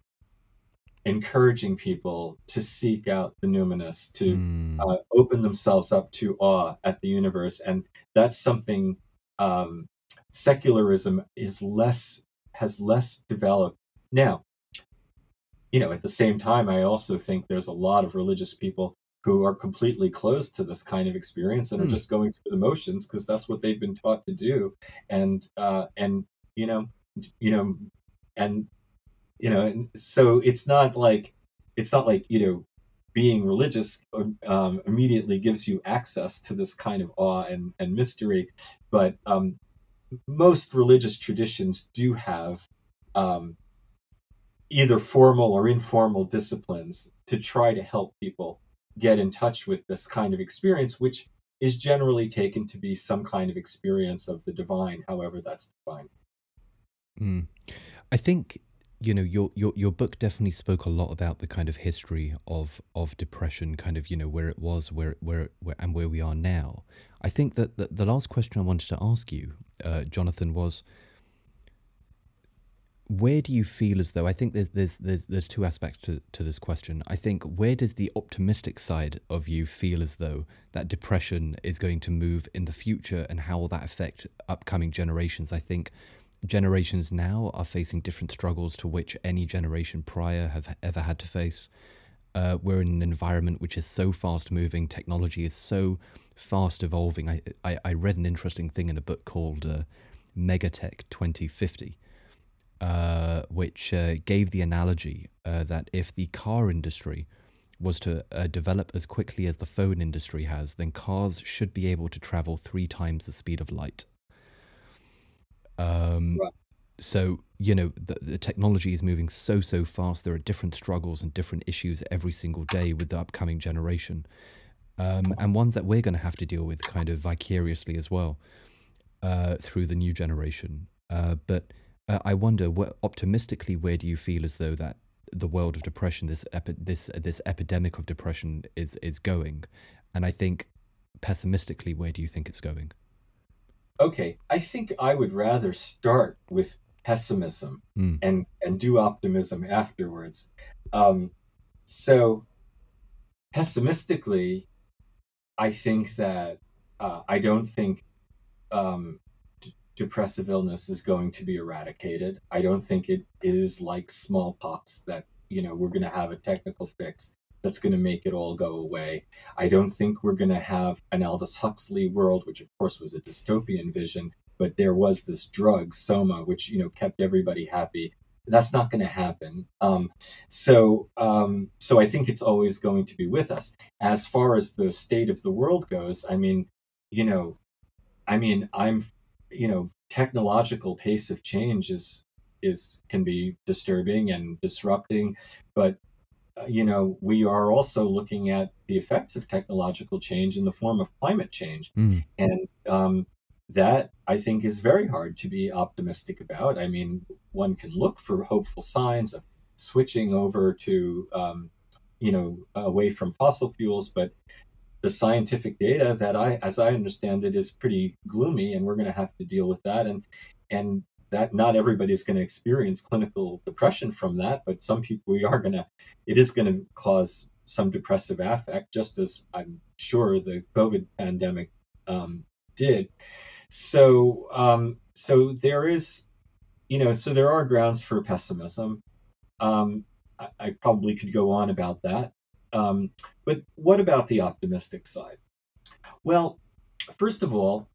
encouraging people to seek out the numinous, to Mm. uh, open themselves up to awe at the universe, and that's something um, secularism is less has less developed now. You know, at the same time, I also think there's a lot of religious people who are completely closed to this kind of experience and are Hmm. just going through the motions because that's what they've been taught to do, and uh, and you know, you know, and you know, and so it's not like it's not like you know being religious um, immediately gives you access to this kind of awe and, and mystery, but um, most religious traditions do have um, either formal or informal disciplines to try to help people get in touch with this kind of experience, which is generally taken to be some kind of experience of the divine, however that's defined. Mm. I think you know your your your book definitely spoke a lot about the kind of history of of depression, kind of you know where it was, where where, where and where we are now. I think that the, the last question I wanted to ask you, uh, Jonathan, was where do you feel as though I think there's there's there's there's two aspects to, to this question. I think where does the optimistic side of you feel as though that depression is going to move in the future and how will that affect upcoming generations? I think generations now are facing different struggles to which any generation prior have ever had to face. Uh, we're in an environment which is so fast moving, technology is so fast evolving. I, I, I read an interesting thing in a book called uh, Megatech 2050, uh, which uh, gave the analogy uh, that if the car industry was to uh, develop as quickly as the phone industry has, then cars should be able to travel three times the speed of light. Um, Right. so you know the, the technology is moving so so fast. There are different struggles and different issues every single day with the upcoming generation, um, and ones that we're going to have to deal with kind of vicariously as well uh, through the new generation. Uh, but uh, I wonder, what, optimistically, where do you feel as though that the world of depression, this epi- this this epidemic of depression, is is going? And I think pessimistically, where do you think it's going? Okay, I think I would rather start with pessimism Mm. and and do optimism afterwards. Um, so pessimistically, I think that uh, I don't think um, d- depressive illness is going to be eradicated. I don't think it is like smallpox that you know we're going to have a technical fix that's going to make it all go away. I don't think we're going to have an Aldous Huxley world, which of course was a dystopian vision, but there was this drug Soma, which you know kept everybody happy. That's not going to happen. Um, so, um, so I think it's always going to be with us. As far as the state of the world goes, I mean, you know, I mean, I'm, you know, technological pace of change is is can be disturbing and disrupting, but uh, you know, we are also looking at the effects of technological change in the form of climate change, Mm. and um, that I think is very hard to be optimistic about. I mean, one can look for hopeful signs of switching over to, um, you know, away from fossil fuels, but the scientific data that I, as I understand it, is pretty gloomy, and we're going to have to deal with that. And and that not everybody's going to experience clinical depression from that, but some people we are going to. It is going to cause some depressive affect, just as I'm sure the COVID pandemic um, did. So um, so there is, you know, so there are grounds for pessimism. Um, I, I probably could go on about that. Um, but what about the optimistic side? Well, first of all,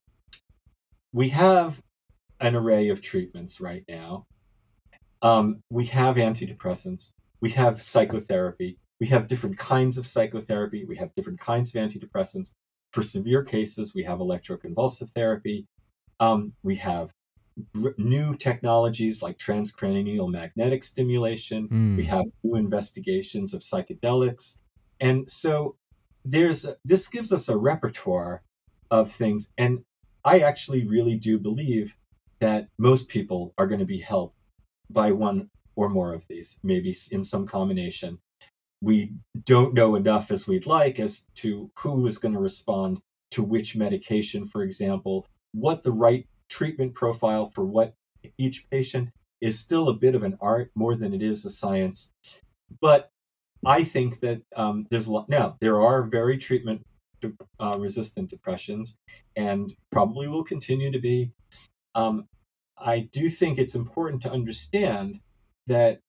we have an array of treatments right now. Um, we have antidepressants, we have psychotherapy, we have different kinds of psychotherapy, we have different kinds of antidepressants. For severe cases, we have electroconvulsive therapy. Um, we have r- new technologies like transcranial magnetic stimulation. We Mm. have new investigations of psychedelics. And so there's this gives us a repertoire of things. And I actually really do believe that most people are going to be helped by one or more of these, maybe in some combination. We don't know enough as we'd like as to who is going to respond to which medication, for example, what the right treatment profile for what each patient is still a bit of an art more than it is a science. but I think that um, there's a lot now. There are very treatment uh, resistant depressions, and probably will continue to be. Um, I do think it's important to understand that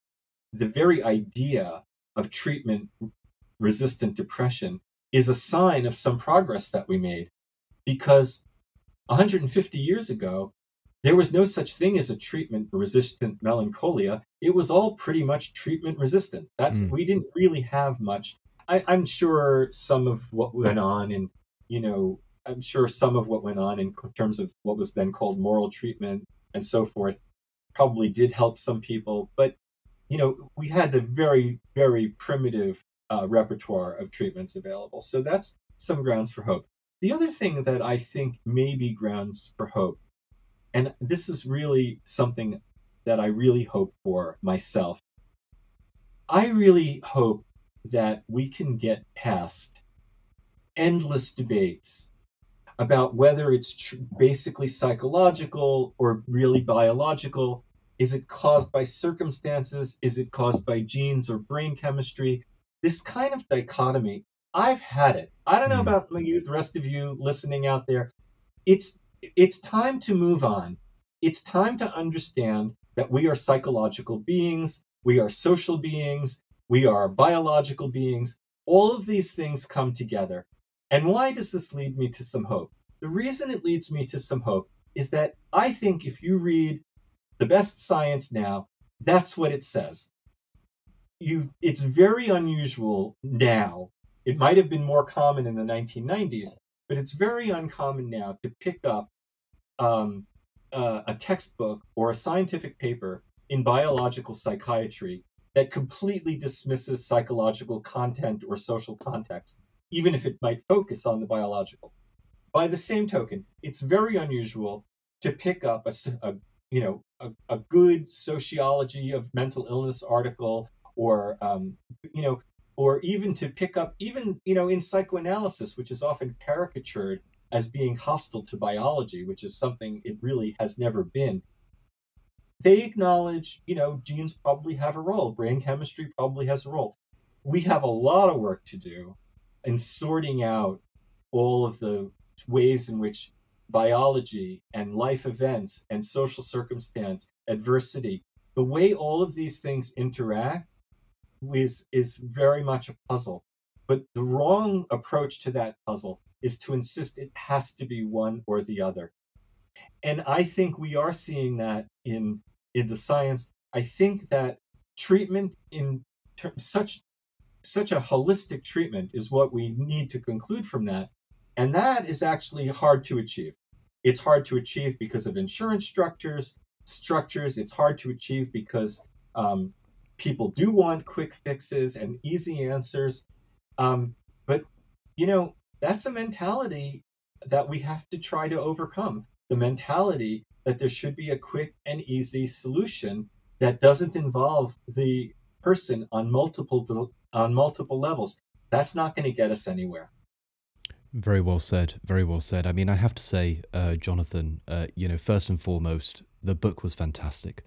the very idea of treatment resistant depression is a sign of some progress that we made because 150 years ago there was no such thing as a treatment resistant melancholia. It was all pretty much treatment resistant. That's mm. we didn't really have much. I, i'm sure some of what went on and you know i'm sure some of what went on in terms of what was then called moral treatment and so forth probably did help some people but you know we had the very very primitive uh, repertoire of treatments available so that's some grounds for hope the other thing that i think may be grounds for hope and this is really something that I really hope for myself. I really hope that we can get past endless debates about whether it's tr- basically psychological or really biological. Is it caused by circumstances? Is it caused by genes or brain chemistry? This kind of dichotomy, I've had it. I don't know mm. about you, the rest of you listening out there. It's it's time to move on. It's time to understand that we are psychological beings, we are social beings, we are biological beings. All of these things come together. And why does this lead me to some hope? The reason it leads me to some hope is that I think if you read the best science now, that's what it says. You, it's very unusual now. It might have been more common in the 1990s, but it's very uncommon now to pick up um, uh, a textbook or a scientific paper in biological psychiatry that completely dismisses psychological content or social context, even if it might focus on the biological. By the same token, it's very unusual to pick up a, a you know a, a, good sociology of mental illness article or um, you know or even to pick up even you know in psychoanalysis which is often caricatured as being hostile to biology, which is something it really has never been. They acknowledge, you know, genes probably have a role, brain chemistry probably has a role. We have a lot of work to do in sorting out all of the ways in which biology and life events and social circumstance, adversity, the way all of these things interact is, is very much a puzzle. But the wrong approach to that puzzle is to insist it has to be one or the other. And I think we are seeing that in in the science. I think that treatment in ter- such such a holistic treatment is what we need to conclude from that. And that is actually hard to achieve. It's hard to achieve because of insurance structures, structures. It's hard to achieve because um, people do want quick fixes and easy answers. Um, but you know, that's a mentality that we have to try to overcome. The mentality that there should be a quick and easy solution that doesn't involve the person on multiple on multiple levels. That's not going to get us anywhere. Very well said. Very well said. I mean, I have to say, uh, Jonathan, uh, you know, first and foremost, the book was fantastic.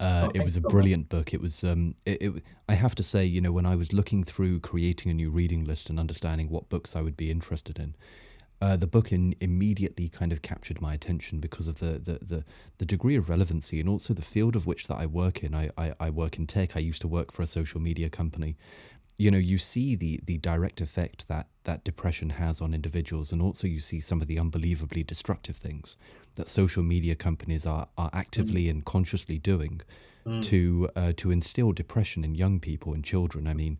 Uh, oh, it was a brilliant book. It was. Um, it, it, I have to say, you know, when I was looking through creating a new reading list and understanding what books I would be interested in, uh, the book in, immediately kind of captured my attention because of the, the, the, the, degree of relevancy and also the field of which that I work in. I, I, I work in tech. I used to work for a social media company. You know, you see the the direct effect that that depression has on individuals, and also you see some of the unbelievably destructive things that social media companies are are actively mm. and consciously doing mm. to uh, to instill depression in young people and children. I mean,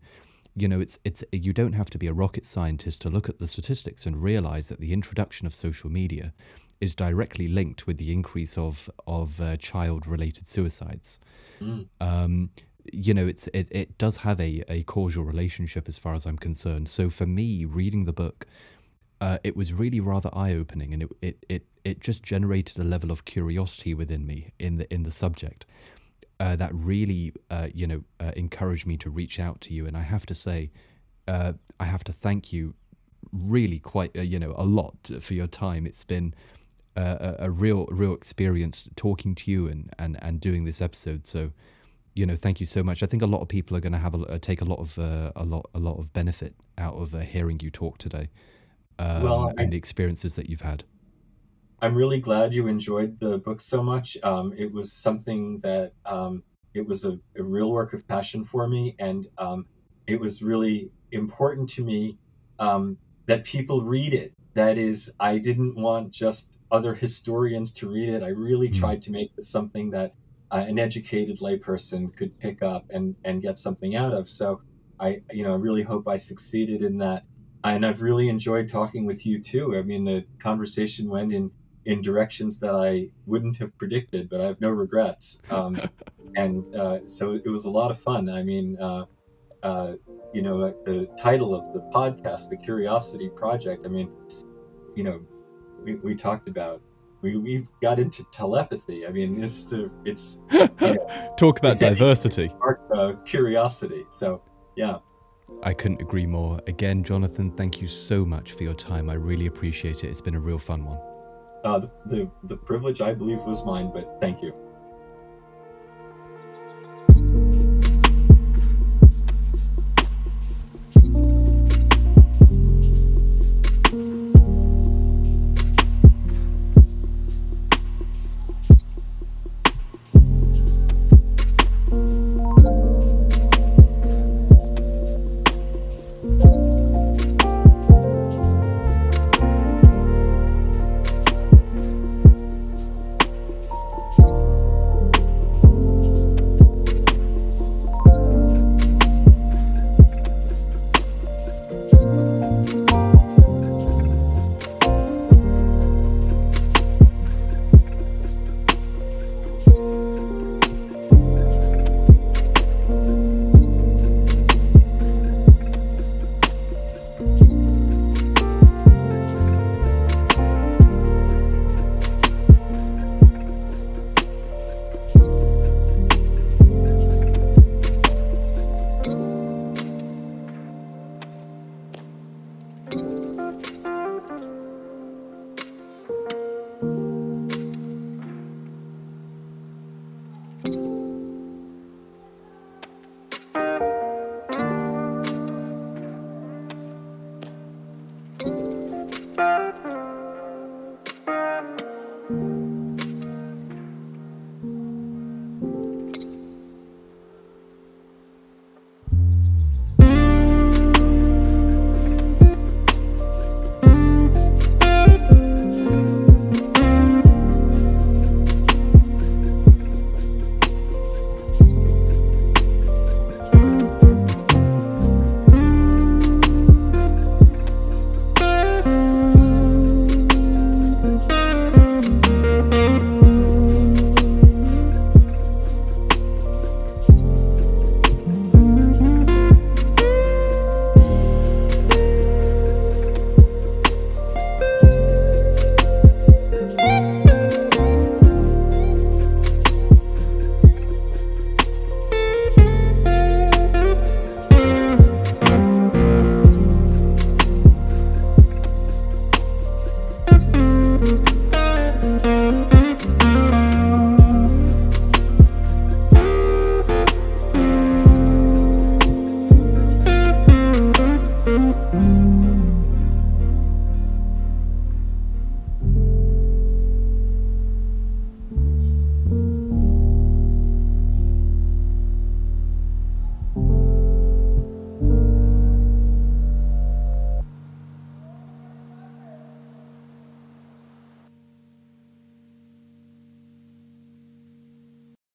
you know, it's it's you don't have to be a rocket scientist to look at the statistics and realize that the introduction of social media is directly linked with the increase of of uh, child related suicides. Mm. Um, you know, it's it, it does have a, a causal relationship as far as I'm concerned. So for me, reading the book uh, it was really rather eye opening, and it, it it it just generated a level of curiosity within me in the in the subject uh, that really uh, you know uh, encouraged me to reach out to you. And I have to say, uh, I have to thank you really quite uh, you know a lot for your time. It's been a, a real real experience talking to you and, and, and doing this episode. So you know, thank you so much. I think a lot of people are going to have a, uh, take a lot of uh, a lot a lot of benefit out of uh, hearing you talk today, um, well, I, and the experiences that you've had. I'm really glad you enjoyed the book so much. Um, it was something that um, it was a, a, real work of passion for me, and um, it was really important to me um, that people read it. That is, I didn't want just other historians to read it. I really mm tried to make this something that uh, an educated layperson could pick up and and get something out of. So I, you know, I really hope I succeeded in that. And I've really enjoyed talking with you too. I mean, the conversation went in in directions that I wouldn't have predicted, but I have no regrets. Um, and uh, so it was a lot of fun. I mean, uh, uh, you know, the title of the podcast, the Curiosity Project. I mean, you know, we, we talked about we we got into telepathy. I mean, it's it's you know, talk about diversity, uh, curiosity. So yeah. I couldn't agree more. Again, Jonathan, thank you so much for your time. I really appreciate it. It's been a real fun one. Uh, the, the, the privilege, I believe, was mine, but thank you.